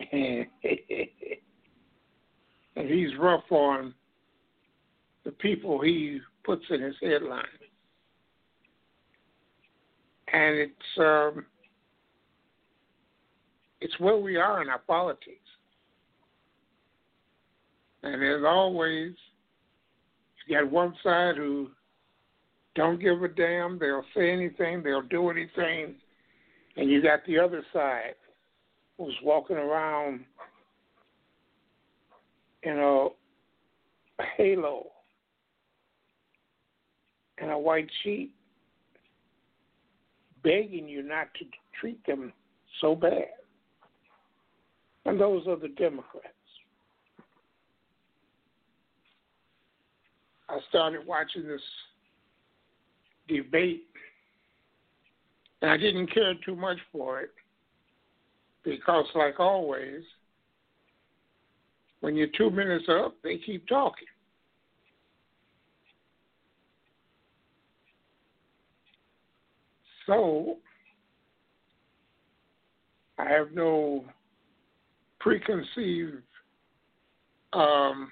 (laughs) and he's rough on the people he puts in his headlines. And it's um, it's where we are in our politics. And as always, you got one side who don't give a damn, they'll say anything, they'll do anything, and you got the other side who's walking around in a, halo and a white sheet begging you not to treat them so bad. And those are the Democrats. I started watching this debate, and I didn't care too much for it because, like always, when you're two minutes up, they keep talking. So, I have no preconceived um,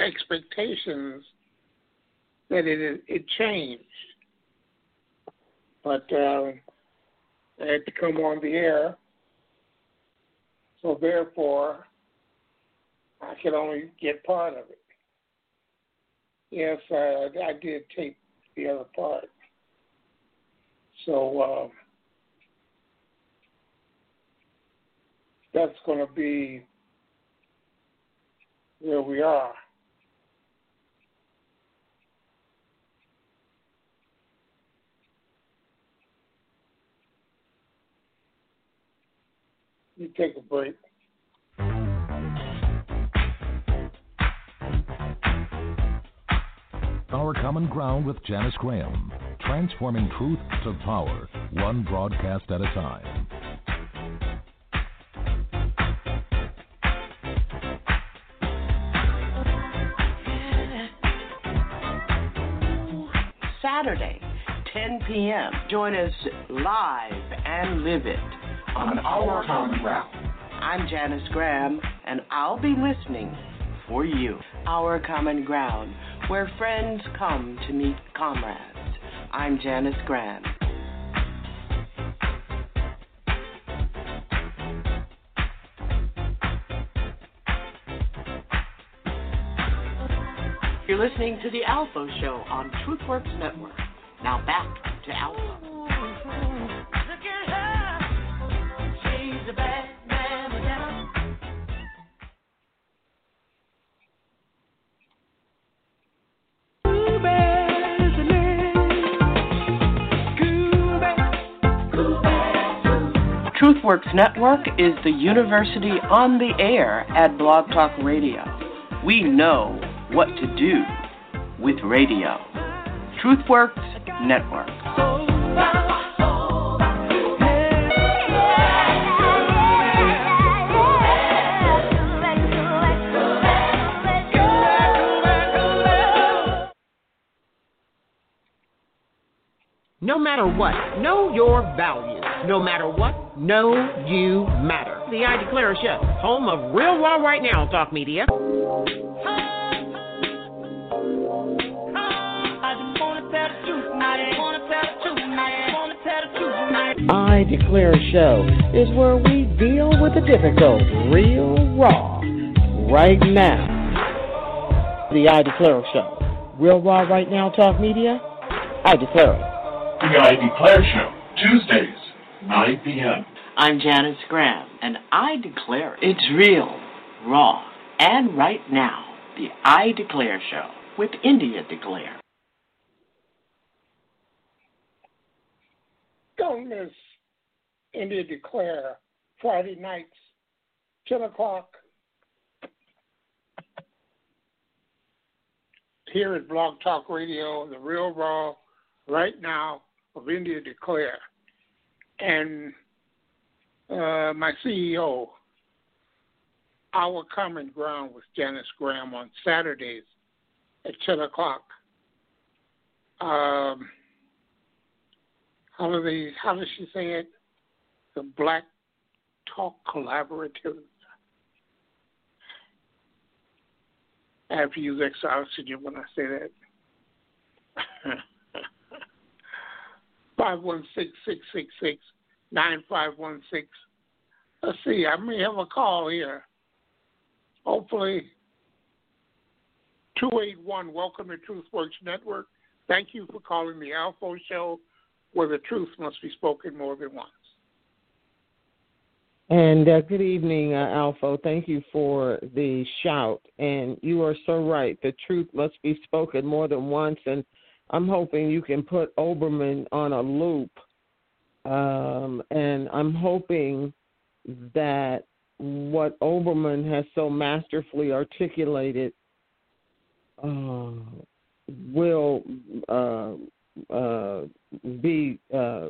expectations that it it changed, but uh, I had to come on the air, so therefore I could only get part of it. Yes, uh, I did tape the other part, so. Uh, that's going to be where we are. You take a break. Our Common Ground with Janice Graham, transforming truth to power, one broadcast at a time. Saturday, 10 p.m. Join us live and live it on Our Common Ground. I'm Janice Graham, and I'll be listening for you. Our Common Ground, where friends come to meet comrades. I'm Janice Graham. You're listening to The ALFO Show on TruthWorks Network. Now back to ALFO. TruthWorks Network is the university on the air at Blog Talk Radio. We know what to do with radio. TruthWorks Network. No matter what, know your value. No matter what, know you matter. The I Declare Show, home of Real Raw Right Now Talk Media. I Declare Show is where we deal with the difficult, real raw, right now. The I Declare Show. Real Raw Right Now Talk Media. I declare it. The I Declare Show, Tuesdays, 9 p.m. I'm Janice Graham, and I declare it's real, raw, and right now. The I Declare Show with India Declare. Don't miss India Declare Friday nights, 10 o'clock. Here at Blog Talk Radio, the real raw, right now of India Declare. And uh, my CEO, Our Common Ground with Janice Graham on Saturdays at 10 o'clock. Um, how do they? How does she say it? The Black Talk Collaborative. I have to use extra oxygen when I say that. (laughs) Five one six six six six nine five one six. Let's see. I may have a call here. Hopefully, two eight one. Welcome to TruthWorks Network. Thank you for calling the ALFO Show, where the truth must be spoken more than once. And uh, good evening, uh, ALFO. Thank you for the shout. And you are so right. The truth must be spoken more than once. And I'm hoping you can put Oberman on a loop. Um, and I'm hoping that what Oberman has so masterfully articulated uh, will uh, uh, be, uh,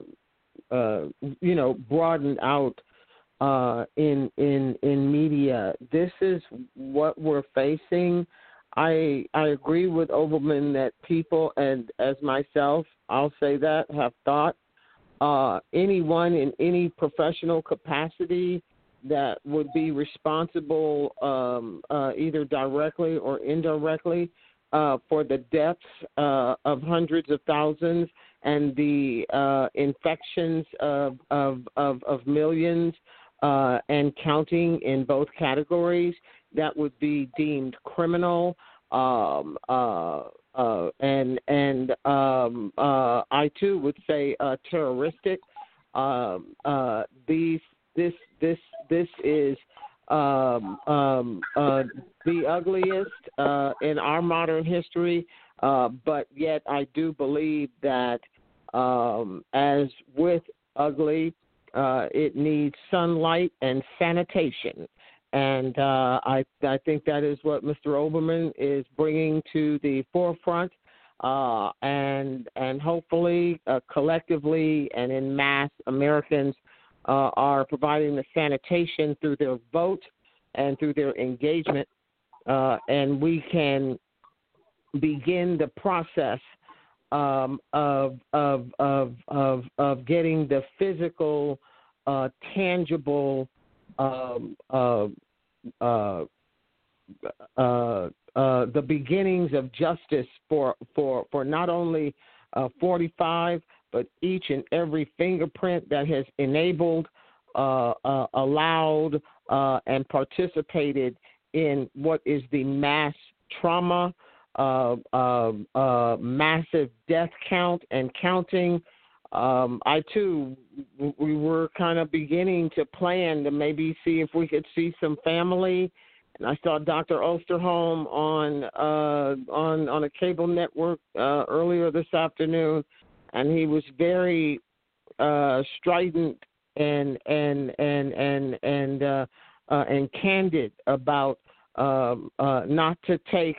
uh, you know, broadened out uh, in in in media. This is what we're facing. I I agree with Olbermann that people and as myself, I'll say that have thought uh, anyone in any professional capacity that would be responsible um, uh, either directly or indirectly uh, for the deaths uh, of hundreds of thousands and the uh, infections of, of, of, of millions uh, and counting in both categories, that would be deemed criminal. Um, uh, uh, and and um, uh, I too would say uh, terroristic. Um, uh, these this this this is um, um, uh, the ugliest in our modern history, but yet I do believe that um, as with ugly, it needs sunlight and sanitation. And uh, I, I think that is what Mr. Olbermann is bringing to the forefront. Uh, and and hopefully, uh, collectively and in mass, Americans uh, are providing the sanitation through their vote and through their engagement, uh, and we can begin the process um, of, of, of, of, of getting the physical, uh, tangible, um, uh, uh, uh, uh, the beginnings of justice for, for, for not only 45, but each and every fingerprint that has enabled, allowed, and participated in what is the mass trauma uh, uh, uh, massive death count and counting. Um, I too, we were kind of beginning to plan to maybe see if we could see some family. And I saw Dr. Osterholm on uh, on on a cable network uh, earlier this afternoon, and he was very uh, strident and and and and and uh, uh, and candid about um, uh, not to take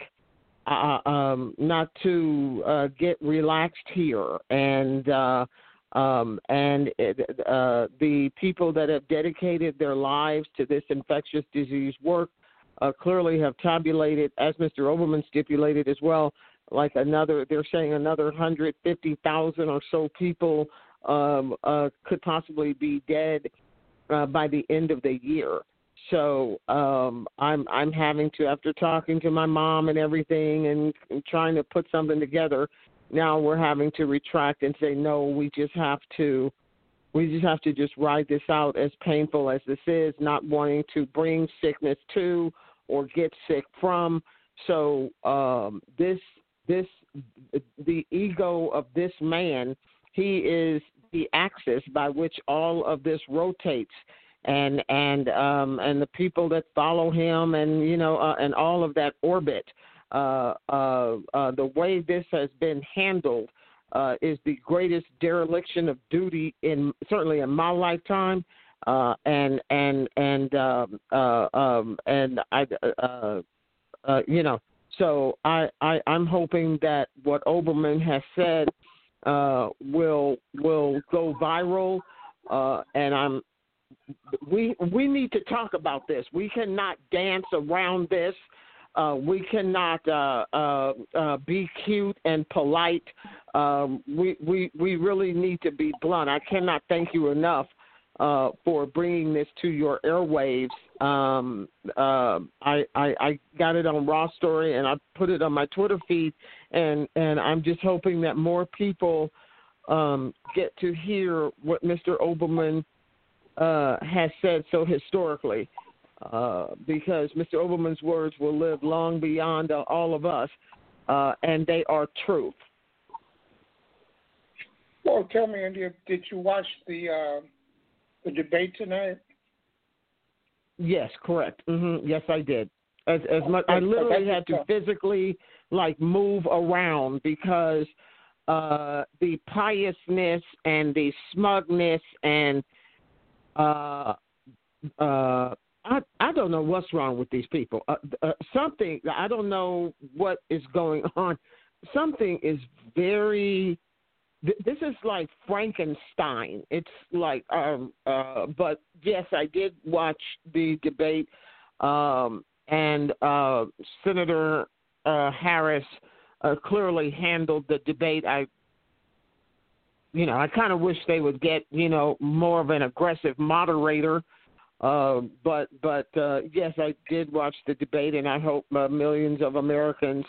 uh, um, not to uh, get relaxed here, and uh, um, and uh, the people that have dedicated their lives to this infectious disease work uh, clearly have tabulated, as Mr. Oberman stipulated as well, like another. They're saying another 150,000 or so people um, uh, could possibly be dead by the end of the year. So um, I'm I'm having to after talking to my mom and everything and, and trying to put something together. Now we're having to retract and say no. We just have to we just have to just ride this out as painful as this is, not wanting to bring sickness to or get sick from. So um, this this the ego of this man, he is the axis by which all of this rotates and and um and the people that follow him and you know uh, and all of that orbit uh uh uh the way this has been handled uh is the greatest dereliction of duty in certainly in my lifetime uh and and and um uh um and i uh uh you know so i i i'm hoping that what olbermann has said uh will will go viral uh and i'm we we need to talk about this. We cannot dance around this. Uh, we cannot uh, uh, uh, be cute and polite. Um, we we we really need to be blunt. I cannot thank you enough uh, for bringing this to your airwaves. Um, uh, I, I I got it on Raw Story and I put it on my Twitter feed, and and I'm just hoping that more people um, get to hear what Mr. Oberman uh, has said so historically. Uh, because Mr. Oberman's words will live long beyond uh, all of us, uh, and they are truth. Well, tell me, India, did you watch the uh, the debate tonight? Yes, correct. hmm Yes, I did. As as much, I literally had to physically like move around because uh, the piousness and the smugness and uh, uh, I I don't know what's wrong with these people. Uh, uh, something I don't know what is going (laughs) on. Something is very. Th- this is like Frankenstein. It's like um uh but yes, I did watch the debate um and uh Senator uh Harris uh, clearly handled the debate. I you know, I kind of wish they would get, you know, more of an aggressive moderator uh, but but uh, yes, I did watch the debate, and I hope uh, millions of Americans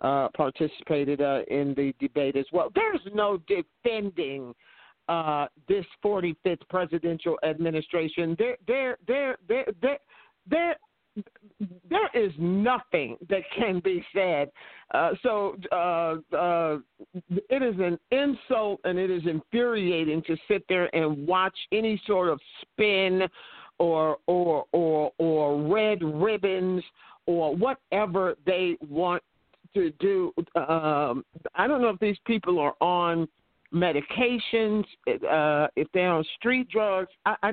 uh, participated uh, in the debate as well. There's no defending uh, this 45th presidential administration. There there there there there. there there is nothing that can be said. Uh, so uh, uh, it is an insult and it is infuriating to sit there and watch any sort of spin or or or or red ribbons or whatever they want to do. Um, I don't know if these people are on medications, uh, if they're on street drugs. I, I,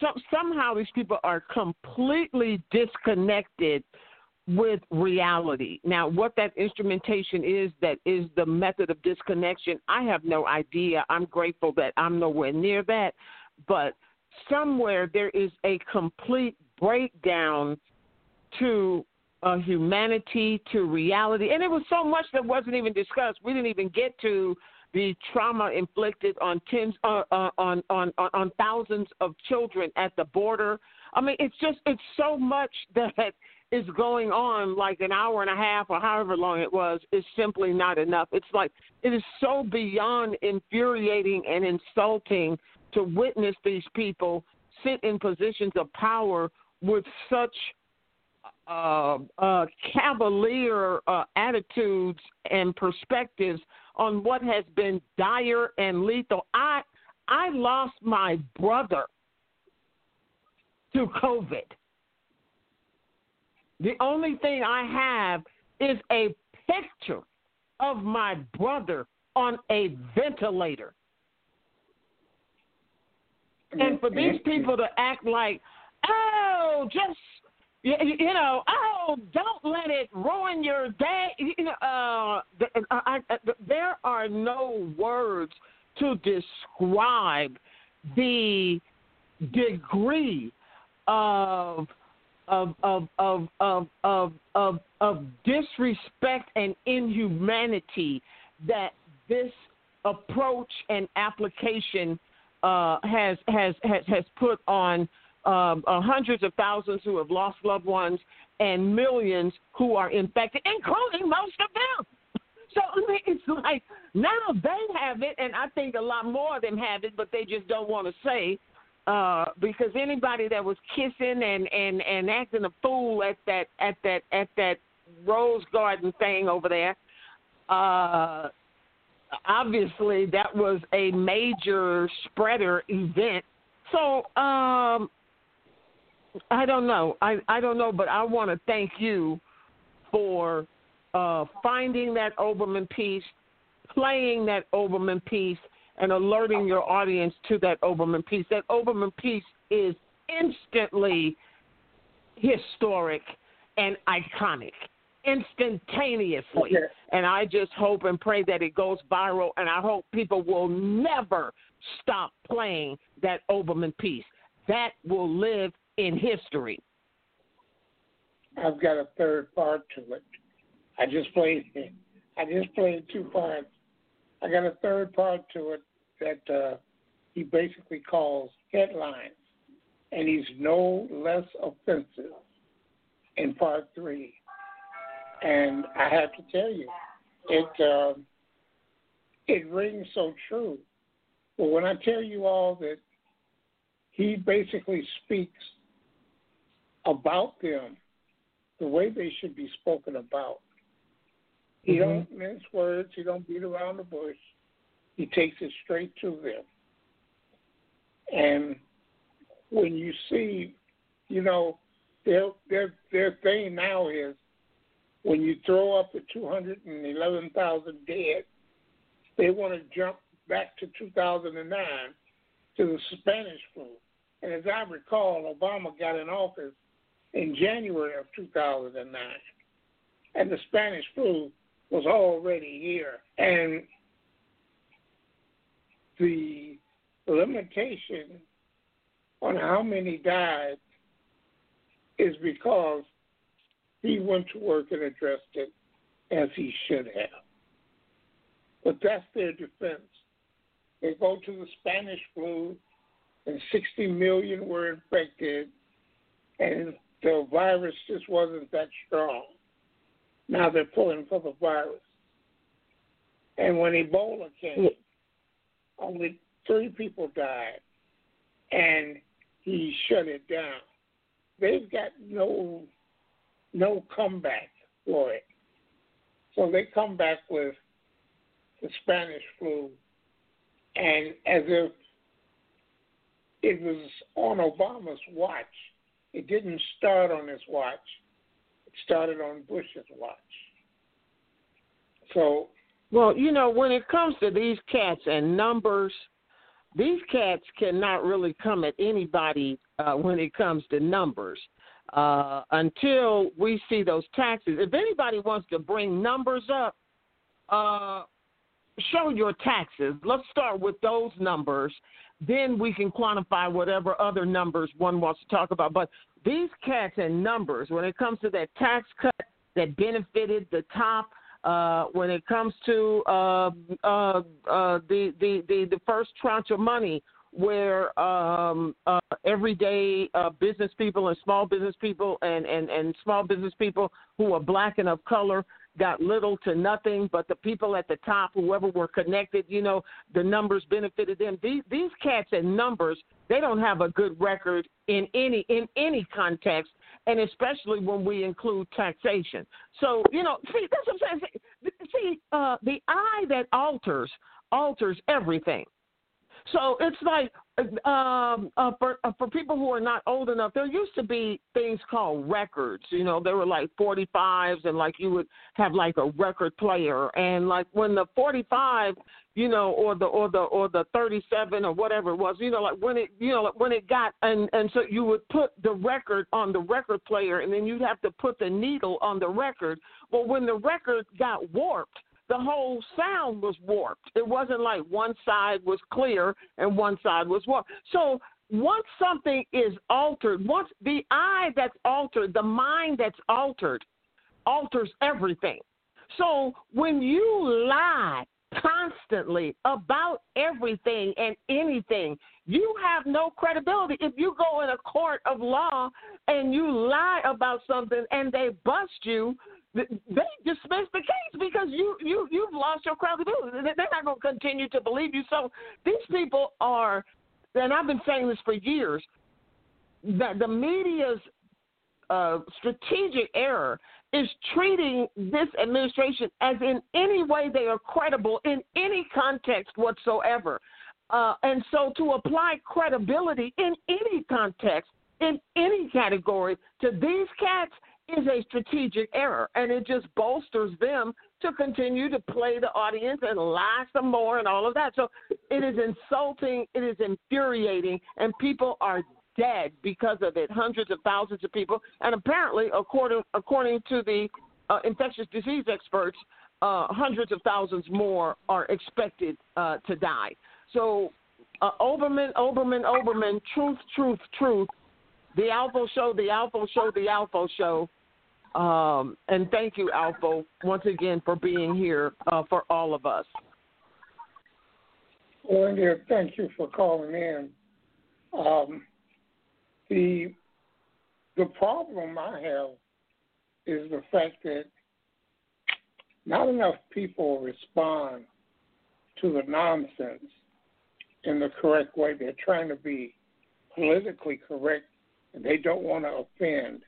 so, somehow these people are completely disconnected with reality. Now, what that instrumentation is that is the method of disconnection, I have no idea. I'm grateful that I'm nowhere near that, but somewhere there is a complete breakdown to uh, humanity, to reality. And it was so much that wasn't even discussed. We didn't even get to the trauma inflicted on tens, uh, uh, on, on, on, thousands of children at the border. I mean, it's just, it's so much (laughs) that is going on like an hour and a half or however long it was is simply not enough. It's like it is so beyond infuriating and insulting to witness these people sit in positions of power with such uh, uh, cavalier uh, attitudes and perspectives on what has been dire and lethal. I I lost my brother to COVID. The only thing I have is a picture of my brother on a ventilator. And for these people to act like, oh, just you, you know, oh, don't let it ruin your day. You know, uh, I, I, there are no words to describe the degree of of of of of of of, of disrespect and inhumanity that this approach and application uh, has, has has has put on um, uh, hundreds of thousands who have lost loved ones and millions who are infected, including most of them. (laughs) So I mean, it's like now they have it, and I think a lot more of them have it, but they just don't want to say uh, because anybody that was kissing and and and acting a fool at that at that at that rose garden thing over there, uh, obviously that was a major spreader event. So um, I don't know. I, I don't know, but I want to thank you for uh, finding that Olbermann piece, playing that Olbermann piece, and alerting your audience to that Olbermann piece. That Olbermann piece is instantly historic and iconic instantaneously. And I just hope and pray that it goes viral, and I hope people will never stop playing that Olbermann piece. that will live in history. I've got a third part to it. I just played (laughs) I just played two parts. I got a third part to it that uh, he basically calls headlines, and he's no less offensive in part three. And I have to tell you, it uh, it rings so true. But when I tell you all that he basically speaks about them the way they should be spoken about. He mm-hmm. don't mince words. He don't beat around the bush. He takes it straight to them. And when you see, you know, their their their thing now is when you throw up the 211,000 dead, they want to jump back to 2009 to the Spanish flu. And as I recall, Obama got in office in January of 2009, and the Spanish flu was already here. And the limitation on how many died is because he went to work and addressed it as he should have. But that's their defense. They go to the Spanish flu, and 60 million were infected, and the virus just wasn't that strong. Now they're pulling for the virus. And when Ebola came, only three people died, and he shut it down. They've got no no comeback for it. So they come back with the Spanish flu, and as if it was on Obama's watch it didn't start on his watch. It started on Bush's watch. So. Well, you know, when it comes to these cats and numbers, these cats cannot really come at anybody uh, when it comes to numbers uh, until we see those taxes. If anybody wants to bring numbers up, uh, show your taxes. Let's start with those numbers then we can quantify whatever other numbers one wants to talk about. But these cats and numbers, when it comes to that tax cut that benefited the top, uh, when it comes to uh, uh, uh, the, the, the, the first tranche of money, where um, uh, everyday uh, business people and small business people and, and, and small business people who are black and of color got little to nothing, but the people at the top, whoever were connected, you know, the numbers benefited them. These these cats and numbers, they don't have a good record in any in any context, and especially when we include taxation. So you know, see that's what I'm saying. See, uh, the eye that alters alters everything. So it's like um, uh, for uh, for people who are not old enough, there used to be things called records. You know, there were like 45s, and like you would have like a record player, and like when the 45, you know, or the or the or the 37 or whatever it was, you know, like when it you know when it got and and so you would put the record on the record player, and then you'd have to put the needle on the record. Well, when the record got warped the whole sound was warped. It wasn't like one side was clear and one side was warped. So once something is altered, once the eye that's altered, the mind that's altered, alters everything. So when you lie constantly about everything and anything, you have no credibility. If you go in a court of law and you lie about something and they bust you, they dismiss the case because you you you've lost your credibility. They're not going to continue to believe you. So these people are, and I've been saying this for years, that the media's uh, strategic error is treating this administration as in any way they are credible in any context whatsoever. Uh, and so to apply credibility in any context, in any category to these cats is a strategic error, and it just bolsters them to continue to play the audience and lie some more and all of that. So it is insulting, it is infuriating, and people are dead because of it. Hundreds of thousands of people, and apparently, according according to the uh, infectious disease experts, uh, hundreds of thousands more are expected uh, to die. So uh, Olbermann, Olbermann, Olbermann, truth, truth, truth. The ALFO Show, the ALFO Show, the ALFO Show. Um, and thank you, ALFO, once again for being here uh, for all of us. Well, India, thank you for calling in. Um, the the problem I have is the fact that not enough people respond to the nonsense in the correct way. They're trying to be politically correct and they don't want to offend.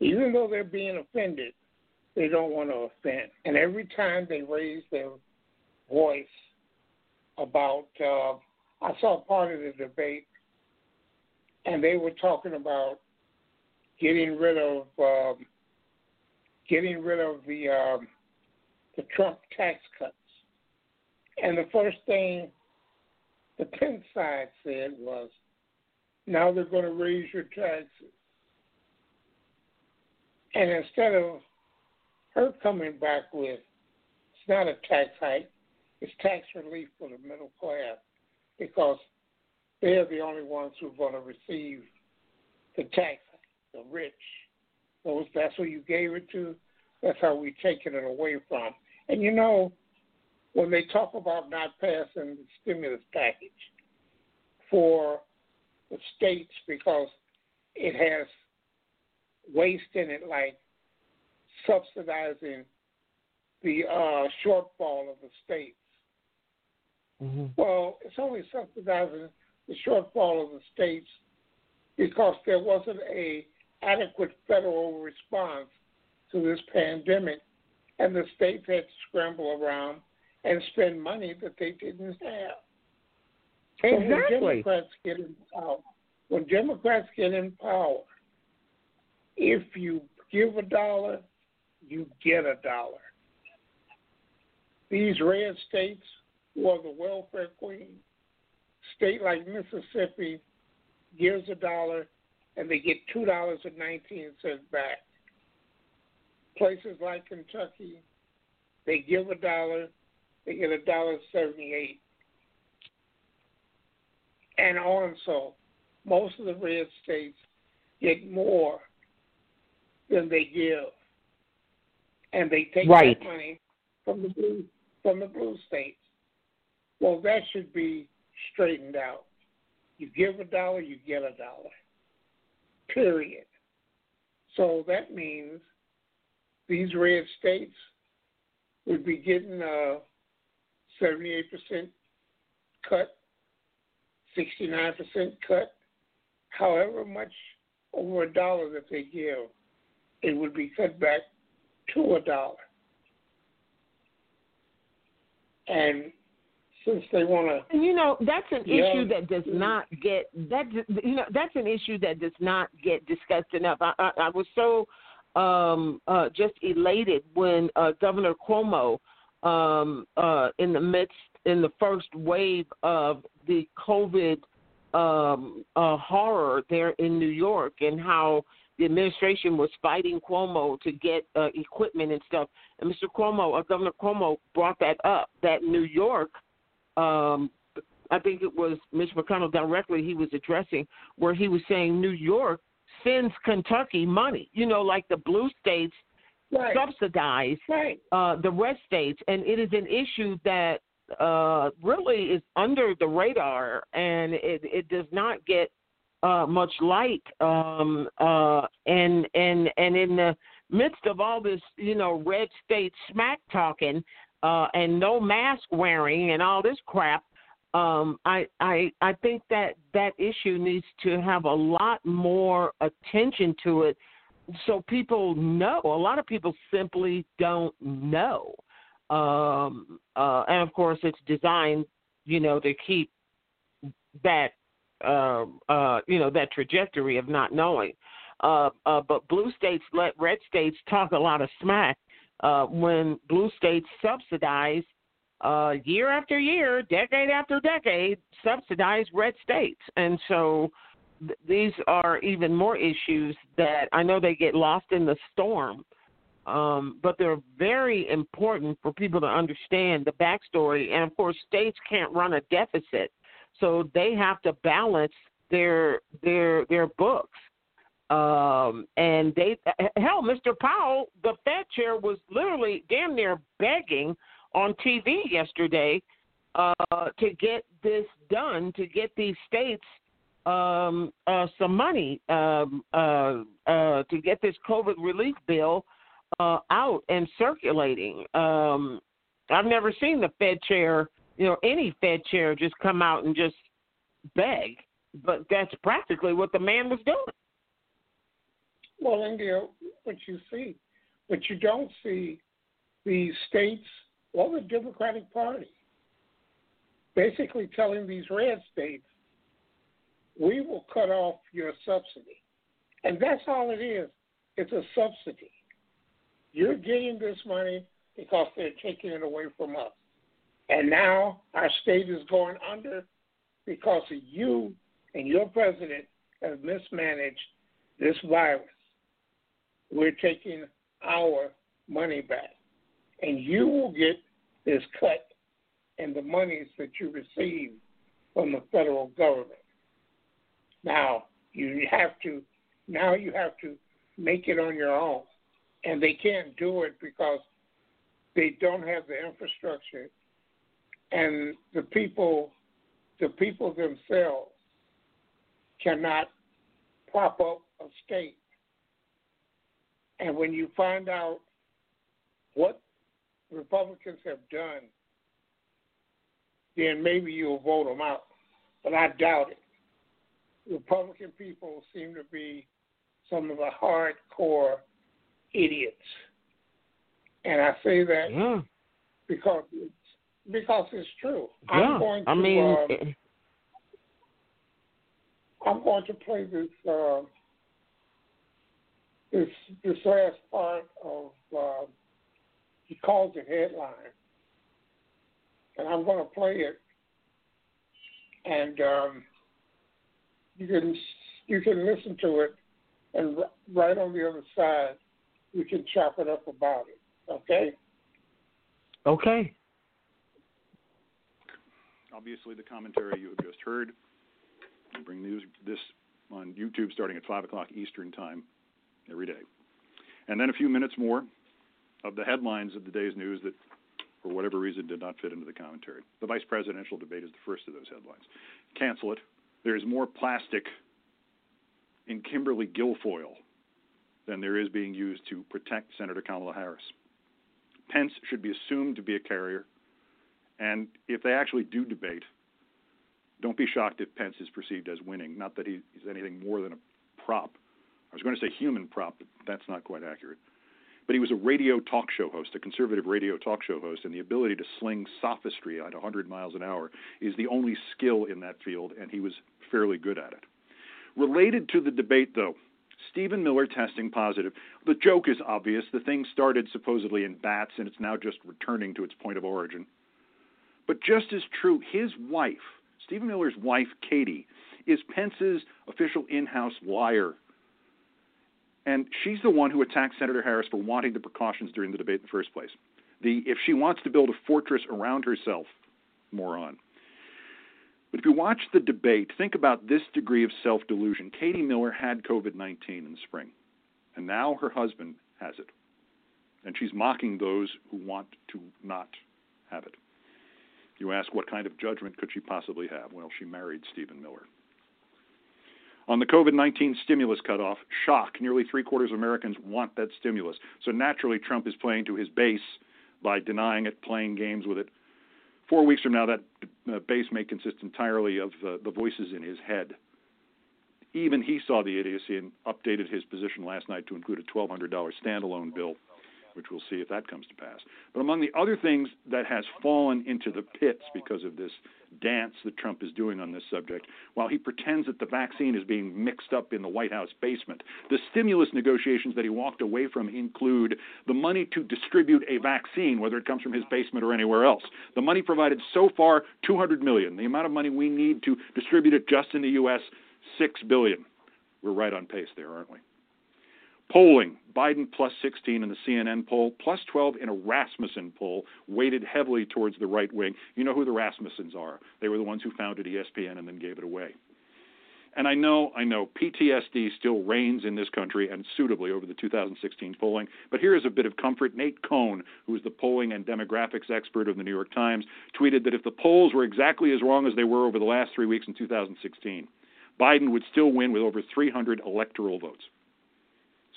Even though they're being offended, they don't want to offend. And every time they raise their voice about, uh, I saw part of the debate, and they were talking about getting rid of um, getting rid of the um, the Trump tax cuts. And the first thing the Pence side said was, now they're going to raise your taxes. And instead of her coming back with, it's not a tax hike, it's tax relief for the middle class because they're the only ones who are going to receive the tax, the rich. Those, that's who you gave it to. That's how we're taking it away from. And you know, when they talk about not passing the stimulus package for the states because it has waste in it, like subsidizing the uh, shortfall of the states. Mm-hmm. Well, it's only subsidizing the shortfall of the states because there wasn't a adequate federal response to this pandemic, and the states had to scramble around and spend money that they didn't have. So Exactly. when Democrats get in power, when Democrats get in power, if you give a dollar, you get a dollar. These red states who are the welfare queen, state like Mississippi gives a dollar and they get two dollars and nineteen cents back. Places like Kentucky, they give a dollar, they get a dollar seventy eight. And on so most of the red states get more than they give. And they take Right. that money from the blue from the blue states. Well that should be straightened out. You give a dollar, you get a dollar. Period. So that means these red states would be getting a 78% cut, 69% cut, however much over a dollar that they give, it would be cut back to a dollar. And since they want to And you know that's an Yeah. issue that does not get that you know that's an issue that does not get discussed enough. I, I, I was so um, uh, just elated when uh, Governor Cuomo, um, uh, in the midst in the first wave of the COVID um, uh, horror there in New York, and how the administration was fighting Cuomo to get uh, equipment and stuff. And Mr. Cuomo, uh, Governor Cuomo, brought that up that New York um, I think it was Mitch McConnell directly he was addressing, where he was saying New York sends Kentucky money, you know, like the blue states Right. subsidize Right. uh, the red states, and it is an issue that uh, really is under the radar, and it, it does not get uh, much light. Um, uh, and and and in the midst of all this, you know, red state smack talking uh, and no mask wearing and all this crap, um, I I I think that that issue needs to have a lot more attention to it, so people know. A lot of people simply don't know, um, uh, and of course, it's designed, you know, to keep that uh, uh, you know that trajectory of not knowing. Uh, uh, but blue states let red states talk a lot of smack uh, when blue states subsidize year after year, decade after decade, subsidize red states, and so th- these are even more issues that I know they get lost in the storm. Um, but they're very important for people to understand the backstory. And of course, states can't run a deficit. so they have to balance their their their books. Um, and they hell, Mr. Powell, the Fed chair, was literally damn near begging on TV yesterday uh, to get this done, to get these states um, uh, some money um, uh, uh, to get this COVID relief bill uh, out and circulating. Um, I've never seen the Fed chair, you know, any Fed chair just come out and just beg, but that's practically what the man was doing. Well, India, what you see, but you don't see the states or the Democratic Party basically telling these red states, we will cut off your subsidy. And that's all it is. It's a subsidy. You're getting this money because they're taking it away from us. And now our state is going under because you and your president have mismanaged this virus. We're taking our money back. And you will get this cut in the monies that you receive from the federal government. Now you have to now you have to make it on your own. And they can't do it because they don't have the infrastructure and the people the people themselves cannot prop up a state. And when you find out what Republicans have done, then maybe you'll vote them out. But I doubt it. Republican people seem to be some of the hardcore idiots. And I say that yeah. because it's because it's true. Yeah. I'm going to I mean, um, I'm going to play this uh, this this last part of uh, he calls it headline, and I'm going to play it, and um, you can you can listen to it, and right on the other side, we can chop it up about it. Okay. Okay. Obviously, the commentary you have just heard. We bring news this on YouTube starting at five o'clock Eastern time every day, and then a few minutes more of the headlines of the day's news that, for whatever reason, did not fit into the commentary. The vice presidential debate is the first of those headlines. Cancel it. There is more plastic in Kimberly Guilfoyle than there is being used to protect Senator Kamala Harris. Pence should be assumed to be a carrier, and if they actually do debate, don't be shocked if Pence is perceived as winning. Not that he's anything more than a prop. I was going to say human prop, but that's not quite accurate. But he was a radio talk show host, a conservative radio talk show host, and the ability to sling sophistry at 100 miles an hour is the only skill in that field, and he was fairly good at it. Related to the debate, though, Stephen Miller testing positive. The joke is obvious. The thing started supposedly in bats, and it's now just returning to its point of origin. But just as true, his wife, Stephen Miller's wife, Katie, is Pence's official in house liar. And she's the one who attacked Senator Harris for wanting the precautions during the debate in the first place. The if she wants to build a fortress around herself, moron. But if you watch the debate, think about this degree of self delusion. Katie Miller had COVID 19 in the spring, and now her husband has it. And she's mocking those who want to not have it. You ask, what kind of judgment could she possibly have? Well, she married Stephen Miller. On the COVID 19 stimulus cutoff, shock. Nearly three quarters of Americans want that stimulus. So naturally, Trump is playing to his base by denying it, playing games with it. Four weeks from now, that uh, base may consist entirely of uh, the voices in his head. Even he saw the idiocy and updated his position last night to include a $1,200 standalone bill which we'll see if that comes to pass. But among the other things that has fallen into the pits because of this dance that Trump is doing on this subject, while he pretends that the vaccine is being mixed up in the White House basement, the stimulus negotiations that he walked away from include the money to distribute a vaccine, whether it comes from his basement or anywhere else. The money provided so far, 200 million. The amount of money we need to distribute it just in the U.S., six billion. We're right on pace there, aren't we? Polling Biden plus 16 in the CNN poll, plus 12 in a Rasmussen poll, weighted heavily towards the right wing. You know who the Rasmussens are. They were the ones who founded ESPN and then gave it away. And I know, I know, PTSD still reigns in this country and suitably over the 2016 polling. But here is a bit of comfort. Nate Cohn, who is the polling and demographics expert of the New York Times, tweeted that if the polls were exactly as wrong as they were over the last three weeks in 2016, Biden would still win with over 300 electoral votes.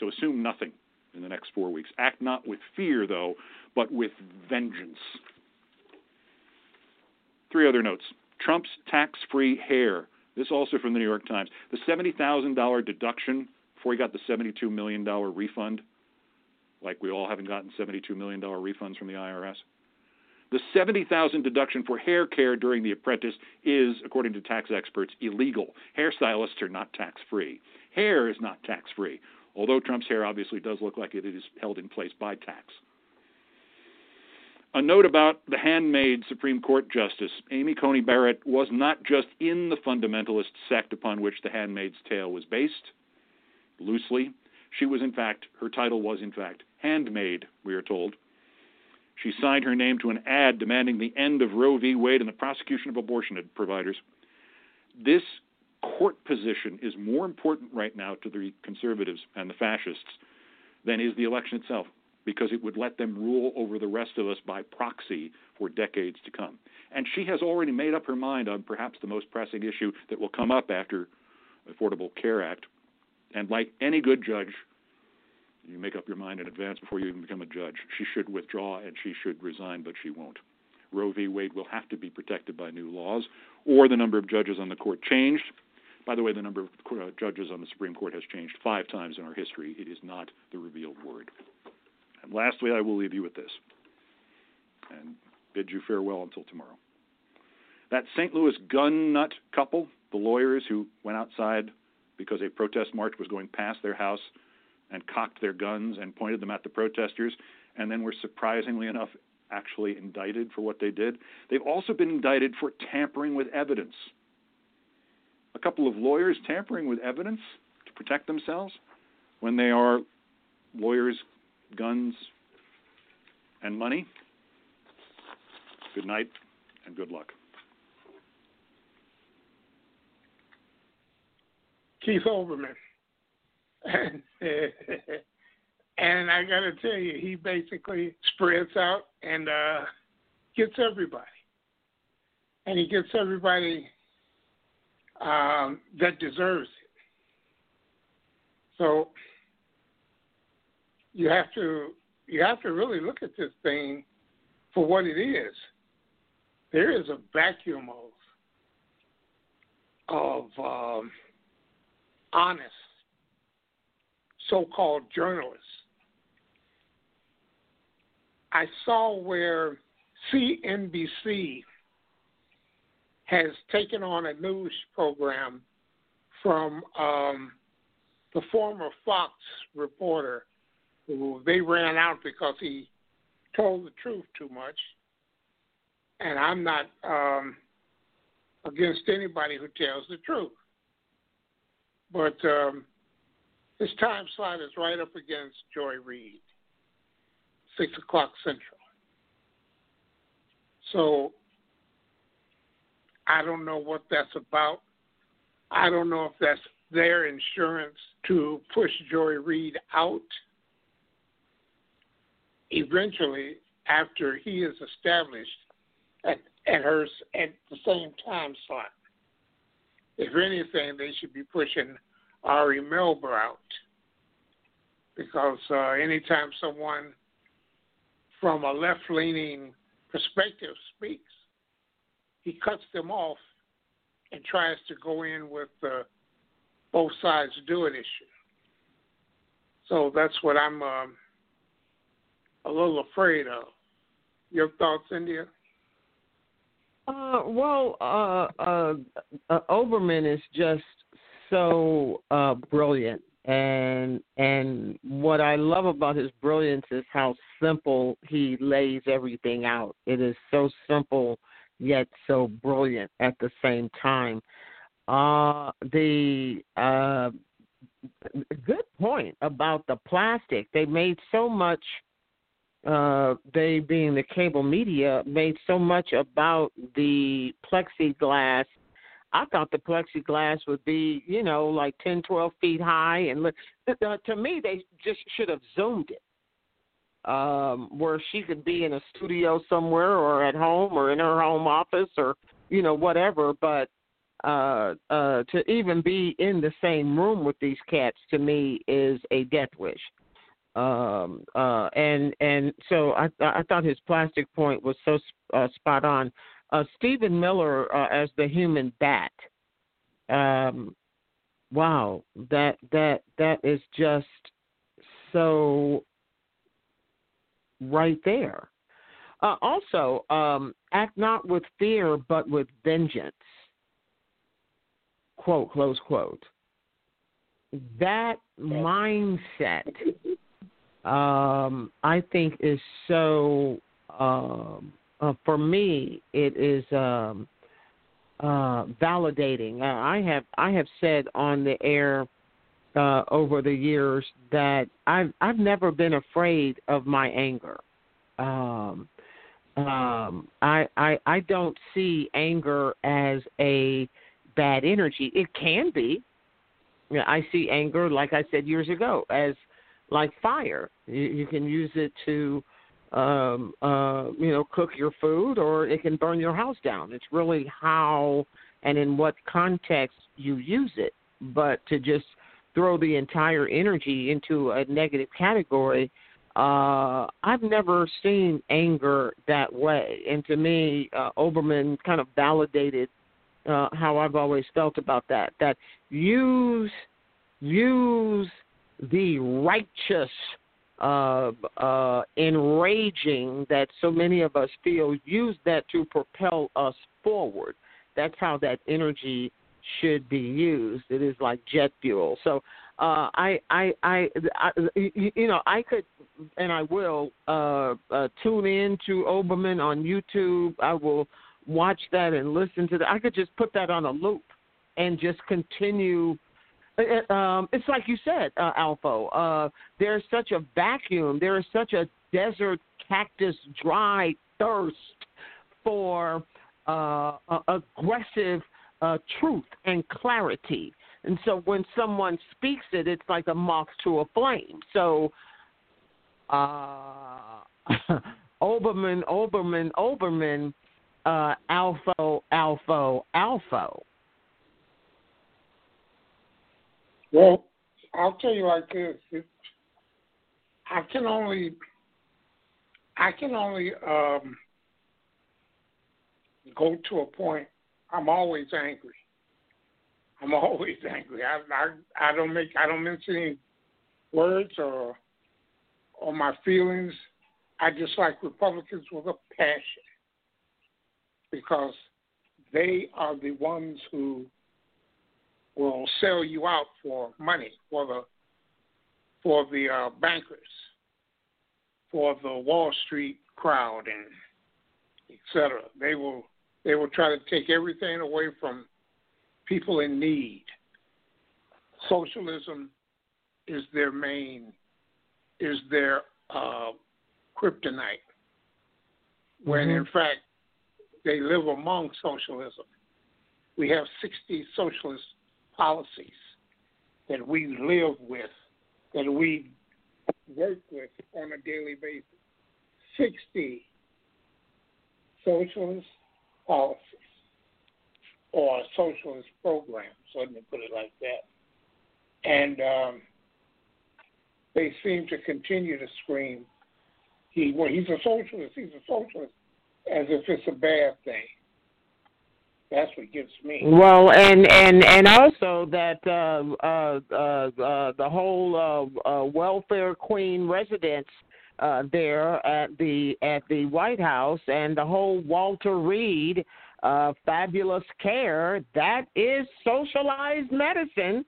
So assume nothing in the next four weeks. Act not with fear, though, but with vengeance. Three other notes Trump's tax free hair this also from the New York Times. The $70,000 deduction before he got the $72 million refund, like we all haven't gotten $72 million refunds from the IRS. The 70,000 deduction for hair care during the apprentice is, according to tax experts, illegal. Hairstylists are not tax free. Hair is not tax free, although Trump's hair obviously does look like it is held in place by tax. A note about the handmaid Supreme Court Justice. Amy Coney Barrett was not just in the fundamentalist sect upon which The Handmaid's Tale was based, loosely. She was, in fact, her title was, in fact, Handmaid, we are told. She signed her name to an ad demanding the end of Roe v. Wade and the prosecution of abortion providers. This court position is more important right now to the conservatives and the fascists than is the election itself because it would let them rule over the rest of us by proxy for decades to come. And she has already made up her mind on perhaps the most pressing issue that will come up after Affordable Care Act. And like any good judge, you make up your mind in advance before you even become a judge. She should withdraw and she should resign, but she won't. Roe v. Wade will have to be protected by new laws, or the number of judges on the court changed. By the way, the number of uh, judges on the Supreme Court has changed five times in our history. It is not the revealed word. And lastly, I will leave you with this and bid you farewell until tomorrow. That St. Louis gun nut couple, the lawyers who went outside because a protest march was going past their house and cocked their guns and pointed them at the protesters, and then were surprisingly enough actually indicted for what they did. They've also been indicted for tampering with evidence. A couple of lawyers tampering with evidence to protect themselves when they are lawyers guns, and money. Good night and good luck. Keith Olbermann. (laughs) And, I got to tell you, he basically spreads out and uh, gets everybody. And he gets everybody um, that deserves it. So you have to you have to really look at this thing for what it is. There is a vacuum of of um, honest so-called journalists. I saw where CNBC has taken on a news program from um, the former Fox reporter who they ran out because he told the truth too much. And I'm not um, against anybody who tells the truth. But um, this time slot is right up against Joy Reid, 6 o'clock Central. So I don't know what that's about. I don't know if that's their insurance to push Joy Reid out. Eventually, after he is established at, at her at the same time slot, if anything, they should be pushing Ari Melber out. Because uh, anytime someone from a left-leaning perspective speaks, he cuts them off and tries to go in with the both sides do it issue. So that's what I'm um, a little afraid of. Your thoughts, India? Uh, well, uh, uh, uh, Olbermann is just so uh, brilliant, and and what I love about his brilliance is how simple he lays everything out. It is so simple yet so brilliant at the same time. Uh, the uh, good point about the plastic. They made so much. Uh, they being the cable media made so much about the plexiglass. I thought the plexiglass would be, you know, like ten, twelve feet high, and uh, to me, they just should have zoomed it um, where she could be in a studio somewhere or at home or in her home office or you know whatever. But uh, uh, to even be in the same room with these cats to me is a death wish. Um, uh, and and so I I thought his plastic point was so uh, spot on. Uh, Stephen Miller uh, as the human bat. Um, wow, that that that is just so right there. Uh, also, um, act not with fear, but with vengeance. Quote, close quote. That mindset, (laughs) um, I think, is so, um, uh, for me, it is um, uh, validating. Uh, I have I have said on the air uh, over the years that I've I've never been afraid of my anger. Um, um, I I I don't see anger as a bad energy. It can be. I see anger, like I said years ago, as like fire. You, you can use it to, um, uh, you know, cook your food, or it can burn your house down. It's really how and in what context you use it. But to just throw the entire energy into a negative category. Uh, I've never seen anger that way, and to me, uh, Olbermann kind of validated uh, how I've always felt about that. That use use the righteous uh, uh, enraging that so many of us feel, use that to propel us forward. That's how that energy should be used. It is like jet fuel. So uh, I, I, I, I, you know, I could and I will uh, uh, tune in to Olbermann on YouTube. I will watch that and listen to that. I could just put that on a loop and just continue. Uh, uh, um, it's like you said, uh, ALFO. Uh, there's such a vacuum. There is such a desert cactus dry thirst for uh, aggressive uh, truth and clarity. And so when someone speaks it, it's like a moth to a flame. So, uh, (laughs) Olbermann, Oberman, Olbermann, uh, ALFO, ALFO, ALFO. Well, I'll tell you like this. It, I can only, I can only um, go to a point I'm always angry. I'm always (laughs) angry. I I I don't make I don't mince any words or or my feelings. I just like Republicans with a passion because they are the ones who will sell you out for money for the for the uh, bankers, for the Wall Street crowd, and etc. They will they will try to take everything away from people in need. Socialism is their main, is their uh, kryptonite. When Mm-hmm. in fact they live among socialism. We have 60 socialist policies that we live with, that we work with on a daily basis. 60 socialist policies or socialist programs, let me put it like that. And um, they seem to continue to scream, he, well, he's a socialist, he's a socialist, as if it's a bad thing. That's what gets me. Well, and and and also that uh, uh, uh, uh, the whole uh, uh, welfare queen residence uh, there at the at the White House and the whole Walter Reed uh, fabulous care that is socialized medicine.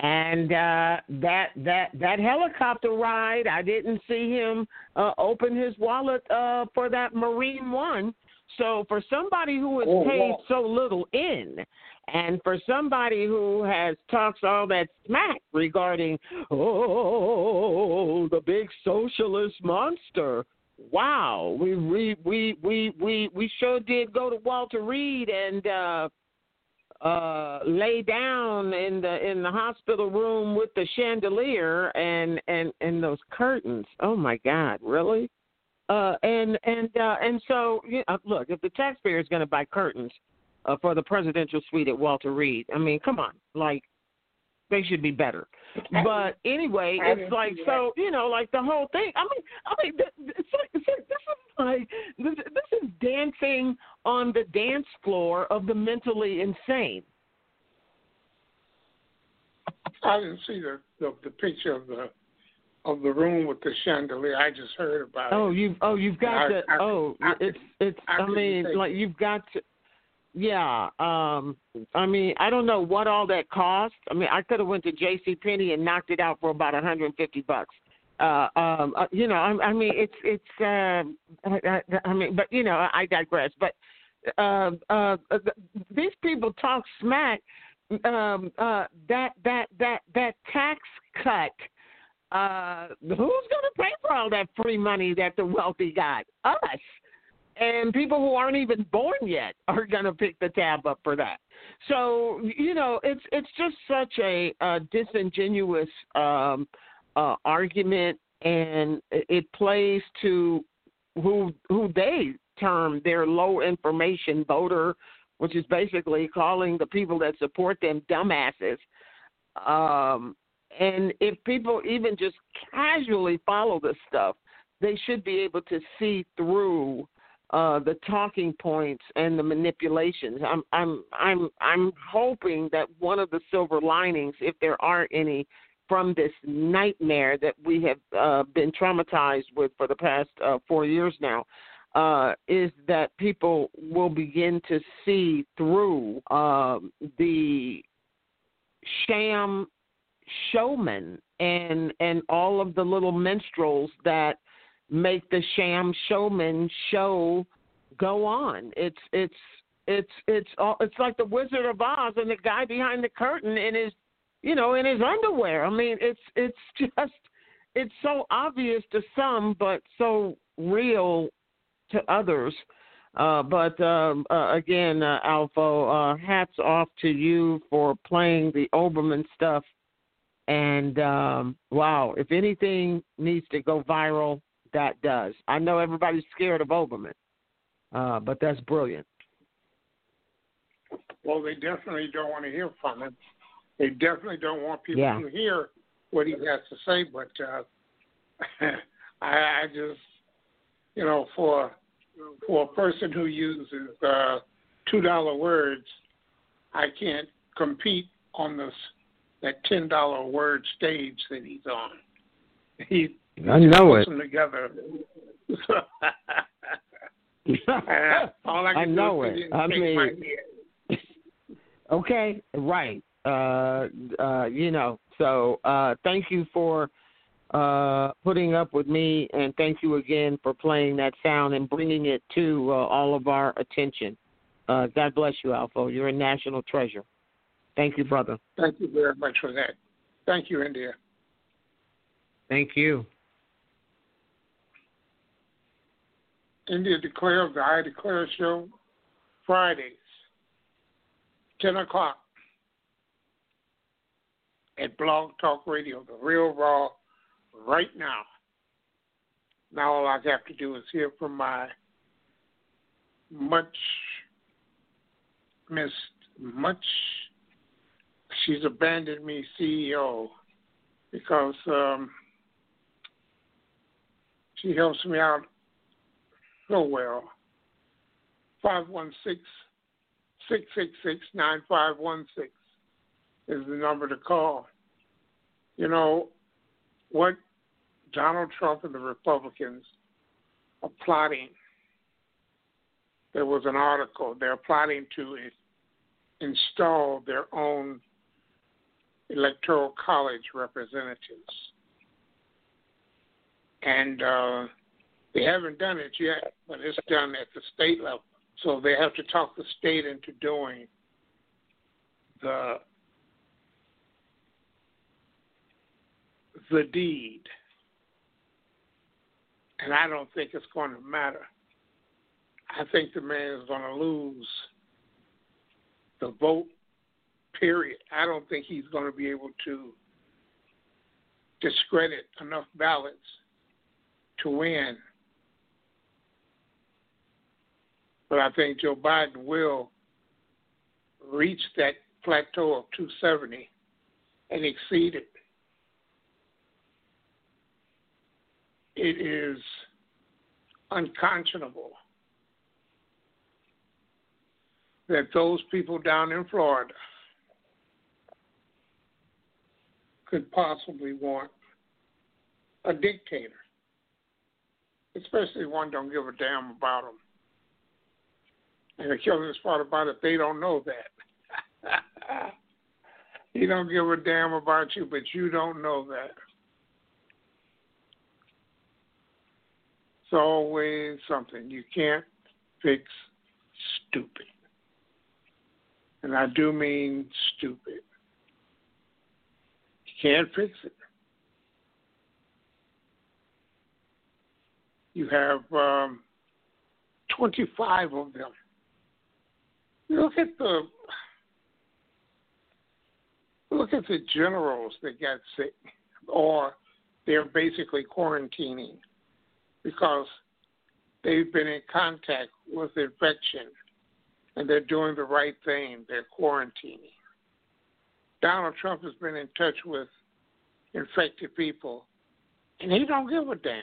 And uh, that that that helicopter ride, I didn't see him uh, open his wallet uh, for that Marine One. So for somebody who is Oh, paid wow. so little in, And for somebody who has talks all that smack regarding, oh, the big socialist monster, wow, we we we we we, we sure did go to Walter Reed and uh, uh, lay down in the in the hospital room with the chandelier and and and those curtains. Oh my God, really? Uh, and and uh, and so you know, look, if the taxpayer is going to buy curtains uh, for the presidential suite at Walter Reed, I mean, come on, like they should be better. But anyway, it's like so you know, like the whole thing. I mean, I mean, it's like, it's like this is like this, this is dancing on the dance floor of the mentally insane. I didn't see the, the the picture of the of the room with the chandelier. I just heard about Oh, it. you've oh you've got I- to I- oh I- it's it's I I, mean like you've got to yeah um I mean I don't know what all that cost. I mean I could have went to J.C. Penney and knocked it out for about hundred and fifty bucks. Uh, um, uh, you know, I, I mean, it's it's. Uh, I, I, I mean, but you know, I digress. But uh, uh, uh, these people talk smack. Um, uh, that that that that tax cut uh, who's going to pay for all that free money that the wealthy got? Us. And people who aren't even born yet (laughs) are going to pick the tab up for that. So you know, it's it's just such a, uh disingenuous um, uh, argument, and it it plays to who who they term their low information voter, which is basically calling the people that support them dumbasses. Um, and if people even just casually follow this stuff, they should be able to see through uh, the talking points and the manipulations. I'm I'm I'm I'm hoping that one of the silver linings, if there are any, from this nightmare that we have uh, been traumatized with for the past uh, four years now, uh, is that people will begin to see through um the sham showmen and and all of the little minstrels that make the sham showman show go on. It's it's it's it's all it's like the Wizard of Oz and the guy behind the curtain in his you know in his underwear. I mean it's it's (laughs) just it's so obvious to some but so real to others. Uh, but um, uh, again, uh, ALFO, uh, hats off to you for playing the Olbermann stuff. And um, wow, if anything needs to go viral, that does. I know everybody's scared of Olbermann, uh, but that's brilliant. Well, they definitely don't want to hear from him. They definitely don't want people Yeah. to hear what he has to say. But uh, (laughs) I, I just, you know, for for a person who uses uh, two dollar words, I can't compete on this that ten dollar word stage that he's on. He I know it. together. (laughs) All I, I know do is it. I mean- (laughs) Okay, right. Uh, uh, you know, so uh, thank you for uh, putting up with me, and thank you again for playing that sound and bringing it to uh, all of our attention. Uh, God bless you, ALFO. You're a national treasure. Thank you, brother. Thank you very much for that. Thank you, India. Thank you. India declares the I Declare show Fridays, 10 o'clock at Blog Talk Radio, the real raw, right now. Now all I have to do is hear from my much missed, much, she's abandoned me CEO because um, she helps me out well. 516 666 9516 is the number to call. You know, what Donald Trump and the Republicans are plotting, there was an article, they're plotting to install their own electoral college representatives. And uh, they haven't done it yet, but it's done at the state level. So they have to talk the state into doing the the deed. And I don't think it's going to matter. I think the man is going to lose the vote, period. I don't think he's going to be able to discredit enough ballots to win. But I think Joe Biden will reach that plateau of 270 and exceed it. It is unconscionable that those people down in Florida could possibly want a dictator, especially one don't give a damn about them. And the killing part about it, they don't know that. (laughs) he don't give a damn about you, but you don't know that. It's always something. You can't fix stupid. And I do mean stupid. You can't fix it. You have um, 25 of them. Look at the look at the generals that got sick, or they're basically quarantining because they've been in contact with infection and they're doing the right thing. They're quarantining. Donald Trump has been in touch with infected people, and he don't give a damn.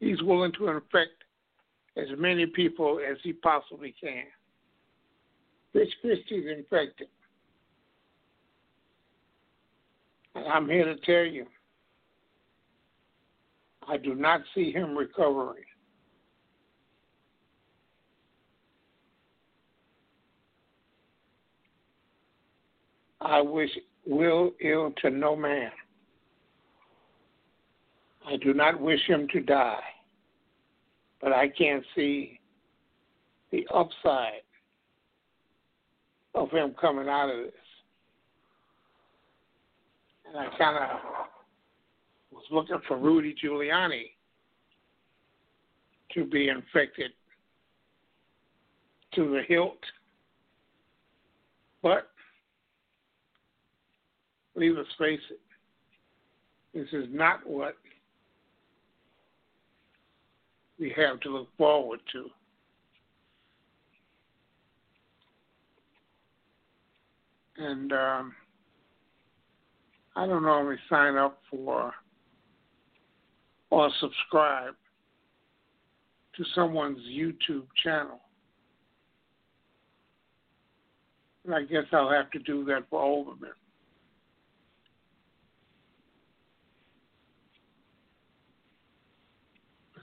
He's willing to infect as many people as he possibly can. Chris Christie's infected. And I'm here to tell you, I do not see him recovering. I wish will ill to no man. I do not wish him to die, but I can't see the upside of him coming out of this. And I kind of was looking for Rudy Giuliani to be infected to the hilt. But leave us face it, this is not what we have to look forward to. And um, I don't normally sign up for or subscribe to someone's YouTube channel. And I guess I'll have to do that for Olbermann.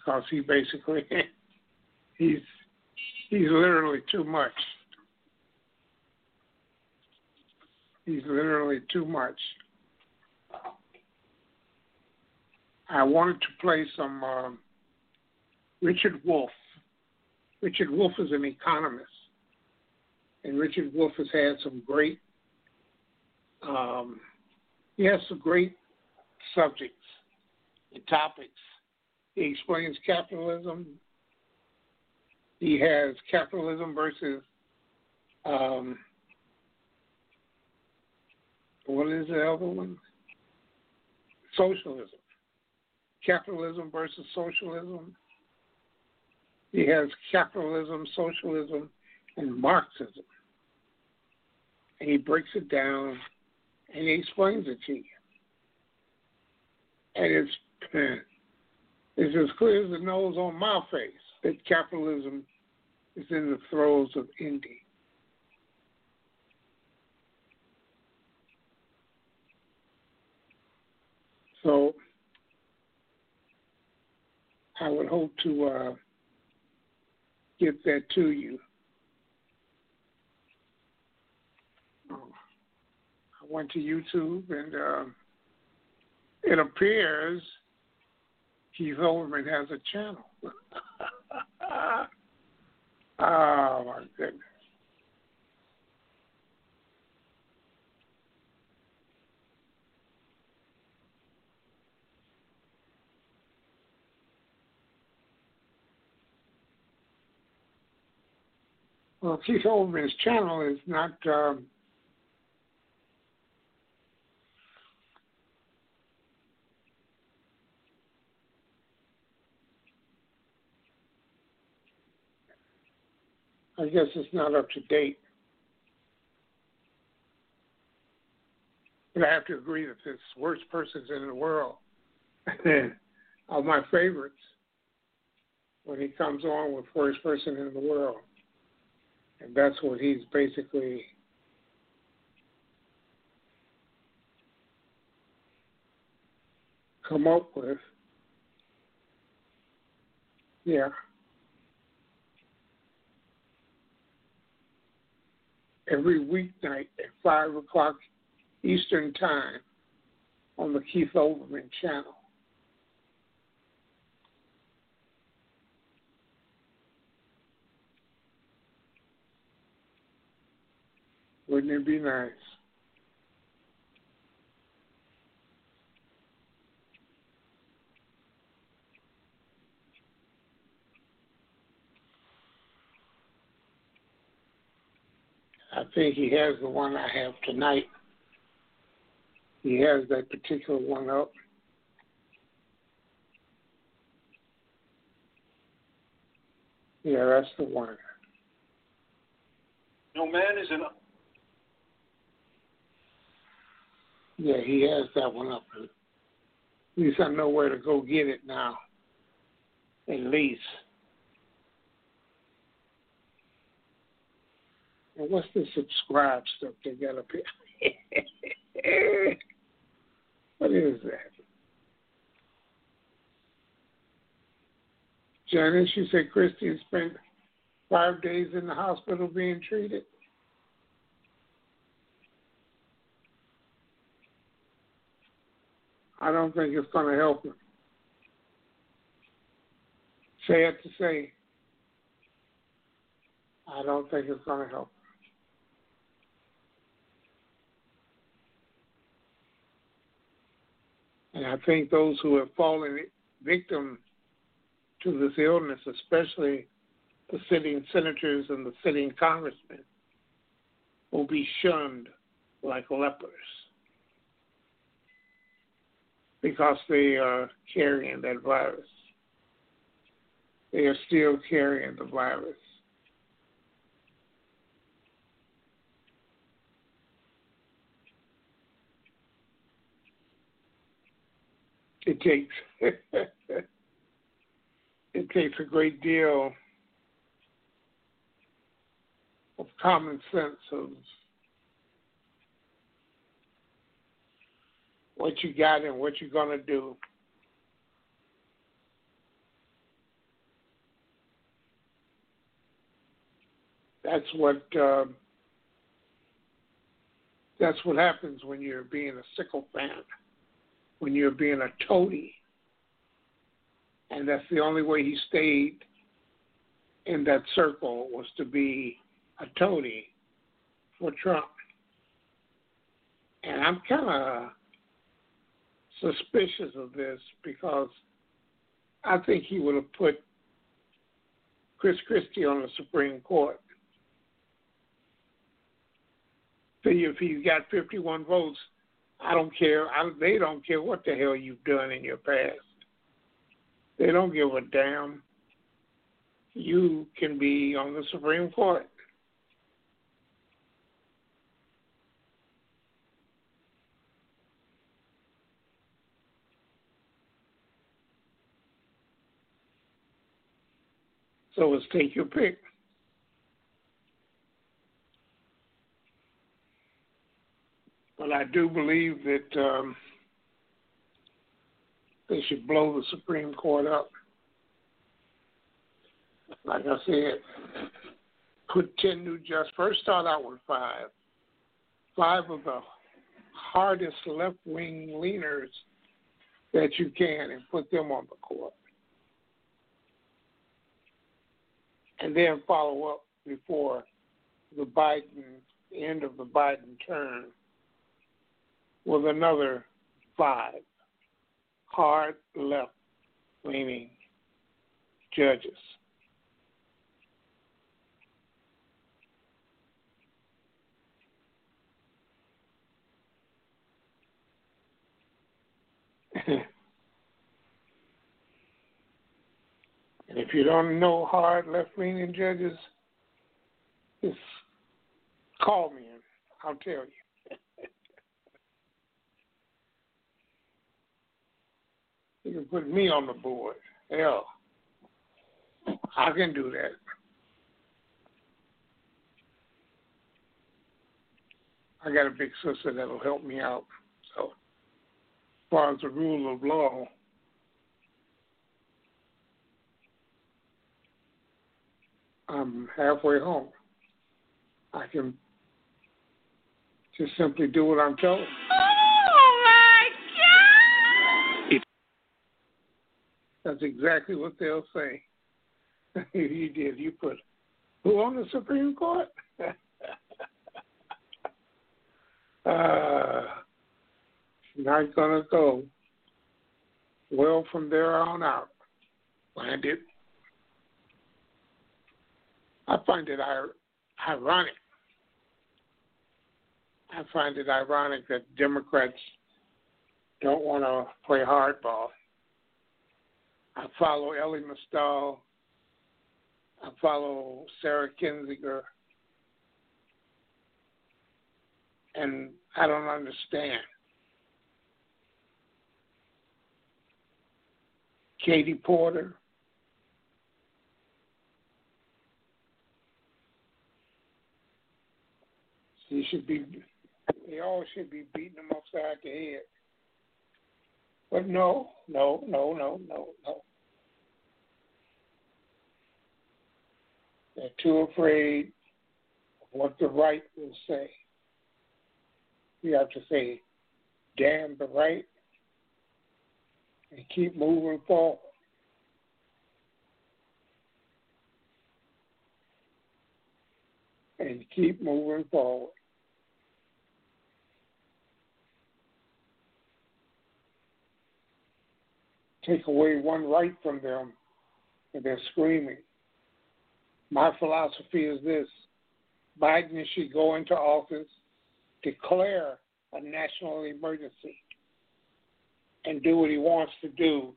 Because he basically (laughs) he's he's literally too much. He's literally too much. I wanted to play some uh, Richard Wolff. Richard Wolff is an economist, and Richard Wolff has had some great. Um, he has some great subjects and topics he explains capitalism. He has capitalism versus um, what is the other one? Socialism. Capitalism versus socialism. He has capitalism, socialism, and Marxism. And he breaks it down and he explains it to you. And it's it's as clear as the nose on my face that capitalism is in the throes of ending. So I would hope to uh, get that to you. I went to YouTube and uh, it appears Keith Olbermann has a channel. (laughs) Oh my goodness. Well, Keith Olbermann's channel is not. Um, I guess it's not up to date. But I have to agree that this worst persons in the world (laughs) are my favorites when he comes on with worst person in the world. And that's what he's basically come up with. Yeah. Every weeknight at 5 o'clock Eastern Time on the Keith Olbermann channel. Wouldn't it be nice? I think he has the one I have tonight. He has that particular one up. Yeah, that's the one. No man is an Yeah, he has that one up. At least I know where to go get it now. At least. What's the subscribe stuff they got up here? (laughs) what is that? Janice, you said Christie spent five days in the hospital being treated? I don't think it's going to help him. Sad to say, I don't think it's going to help. And I think those who have fallen victim to this illness, especially the sitting senators and the sitting congressmen, will be shunned like lepers because they are carrying that virus. They are still carrying the virus. It takes (laughs) it takes a great deal of common sense of what you got and what you're to do. That's what uh, that's what happens when you're being a sickle fan, when you're being a toady, and that's the only way he stayed in that circle was to be a toady for Trump. And I'm kind of suspicious of this because I think he would have put Chris Christie on the Supreme Court. See, if he's got 51 votes, I don't care. I, they don't care what the hell you've done in your past. They don't give a damn. You can be on the Supreme Court. So it's take your pick. But I do believe that um, they should blow the Supreme Court up. Like I said, put 10 new justices. First, start out with five. Five of the hardest left wing leaners that you can and put them on the court. and then follow up before the Biden end of the Biden term with another five hard left leaning judges. (laughs) and if you don't know hard left leaning judges, just call me and I'll tell you. You can put me on the board. Hell, I can do that. I got a big sister that'll help me out. So, as far as the rule of law, I'm halfway home. I can just simply do what I'm told. That's exactly what they'll say. (laughs) you did. You put who on the Supreme Court? (laughs) uh, not gonna go well from there on out. Landed. I find it ironic. I find it ironic that Democrats don't want to play hardball. I follow Elie Mystal. I follow Sarah Kendzior. And I don't understand. Katie Porter. She should be, they all should be beating them upside the head. But no, no, no, no, no, no. They're too afraid of what the right will say. We have to say, damn the right, and keep moving forward. And keep moving forward. Take away one right from them, and they're screaming. My philosophy is this Biden should go into office, declare a national emergency, and do what he wants to do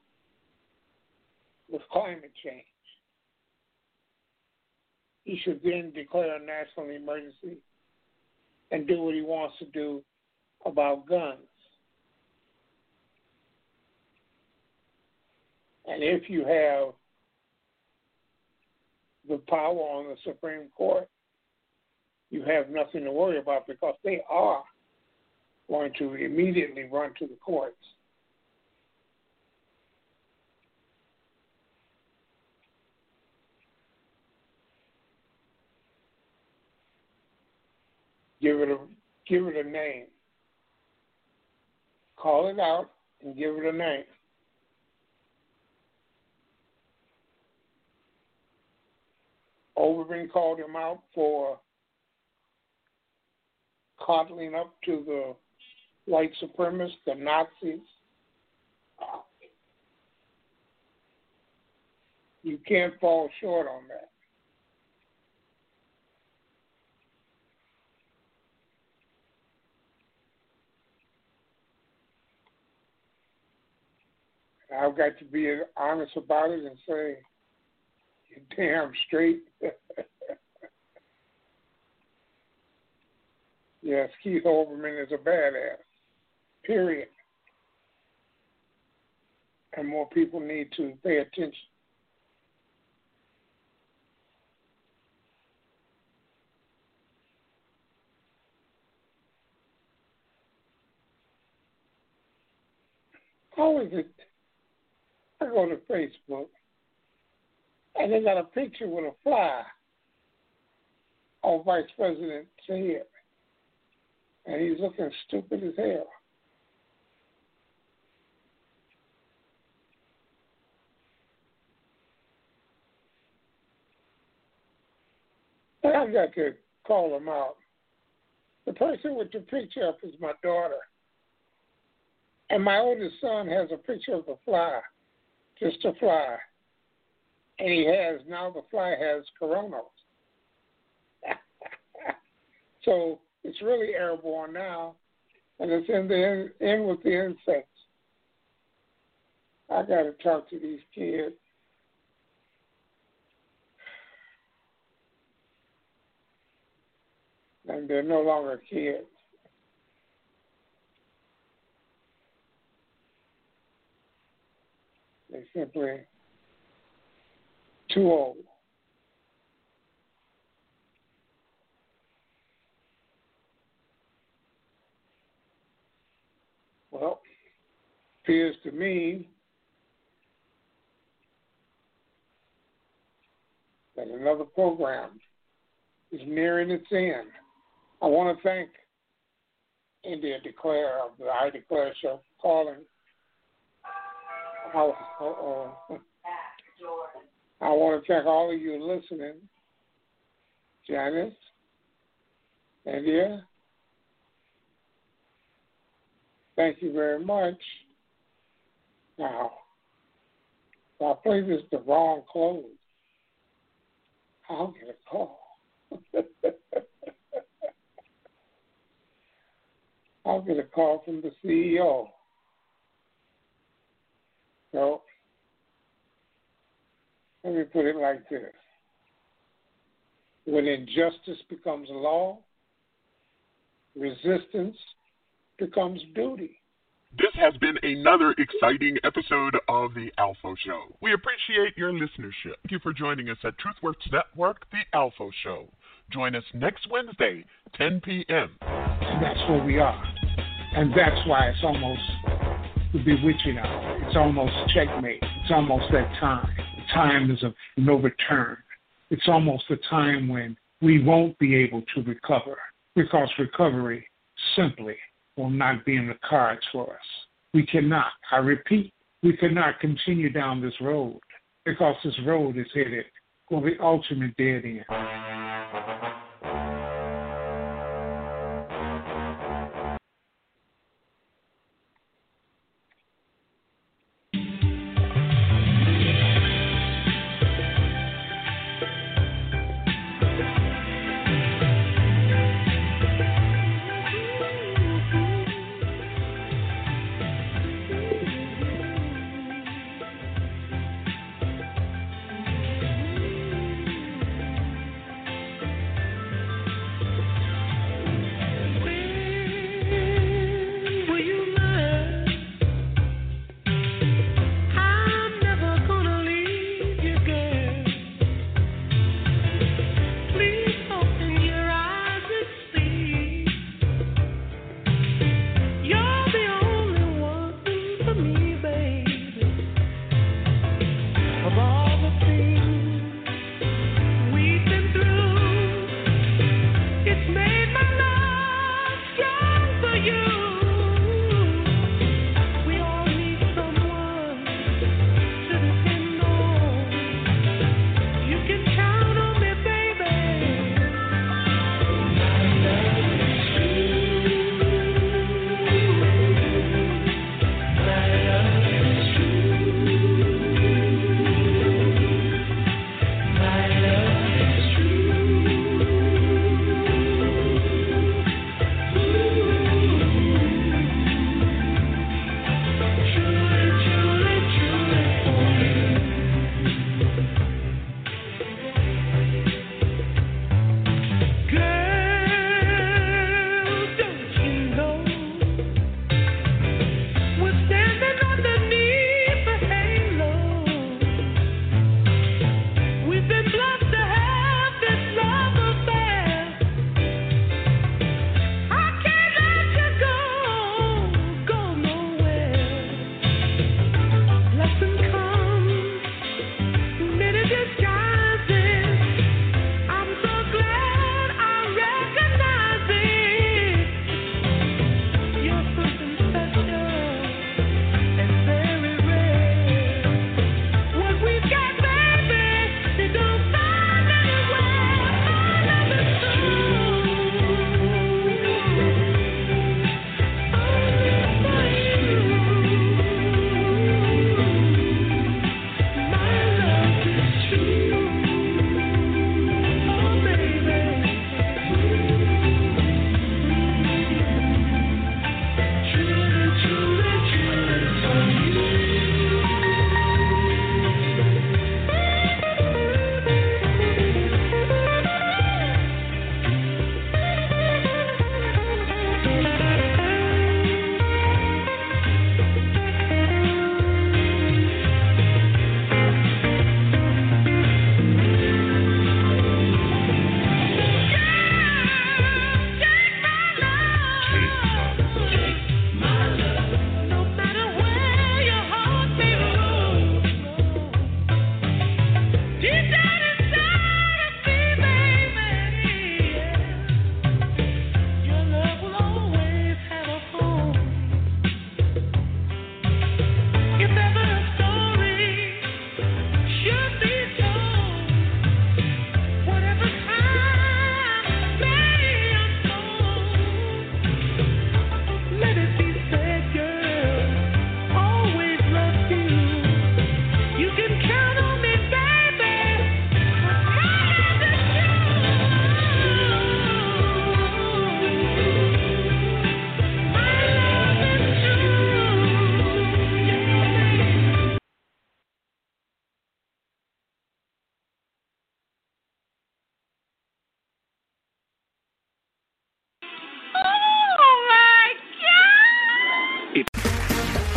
with climate change. He should then declare a national emergency and do what he wants to do about guns. And if you have the power on the Supreme Court, you have nothing to worry about because they are going to immediately run to the courts. Give it a give it a name. Call it out and give it a name. Overton called him out for coddling up to the white supremacists, the Nazis. Uh, you can't fall short on that. I've got to be honest about it and say, damn straight. (laughs) yes, Keith Olbermann is a badass. Period. And more people need to pay attention. How is it? I go to Facebook and they got a picture with a fly on Vice President's head. And he's looking stupid as hell. I got to call them out. The person with the picture up is my daughter. And my oldest son has a picture of a fly, just a fly. And he has, now the fly has coronas. (laughs) so it's really airborne now, and it's in the in with the insects. I got to talk to these kids. And they're no longer kids. They're simply too old. Well, appears to me that another program is nearing its end. I want to thank India Declare of the I Declare show for calling. I, uh, I want to thank all of you listening. Janice, India, thank you very much. Now, I play this the wrong clothes, I'll get a call. (laughs) I'll get a call from the CEO. So let me put it like this. When injustice becomes law, resistance becomes duty. This has been another exciting episode of The ALFO Show. We appreciate your listenership. Thank you for joining us at TruthWorks Network, The ALFO Show. Join us next Wednesday, 10 p.m. That's where we are. And that's why it's almost the bewitching hour. It's almost checkmate. It's almost that time. The time is of no return. It's almost the time when we won't be able to recover because recovery simply will not be in the cards for us. We cannot, I repeat, we cannot continue down this road because this road is headed for the ultimate dead end.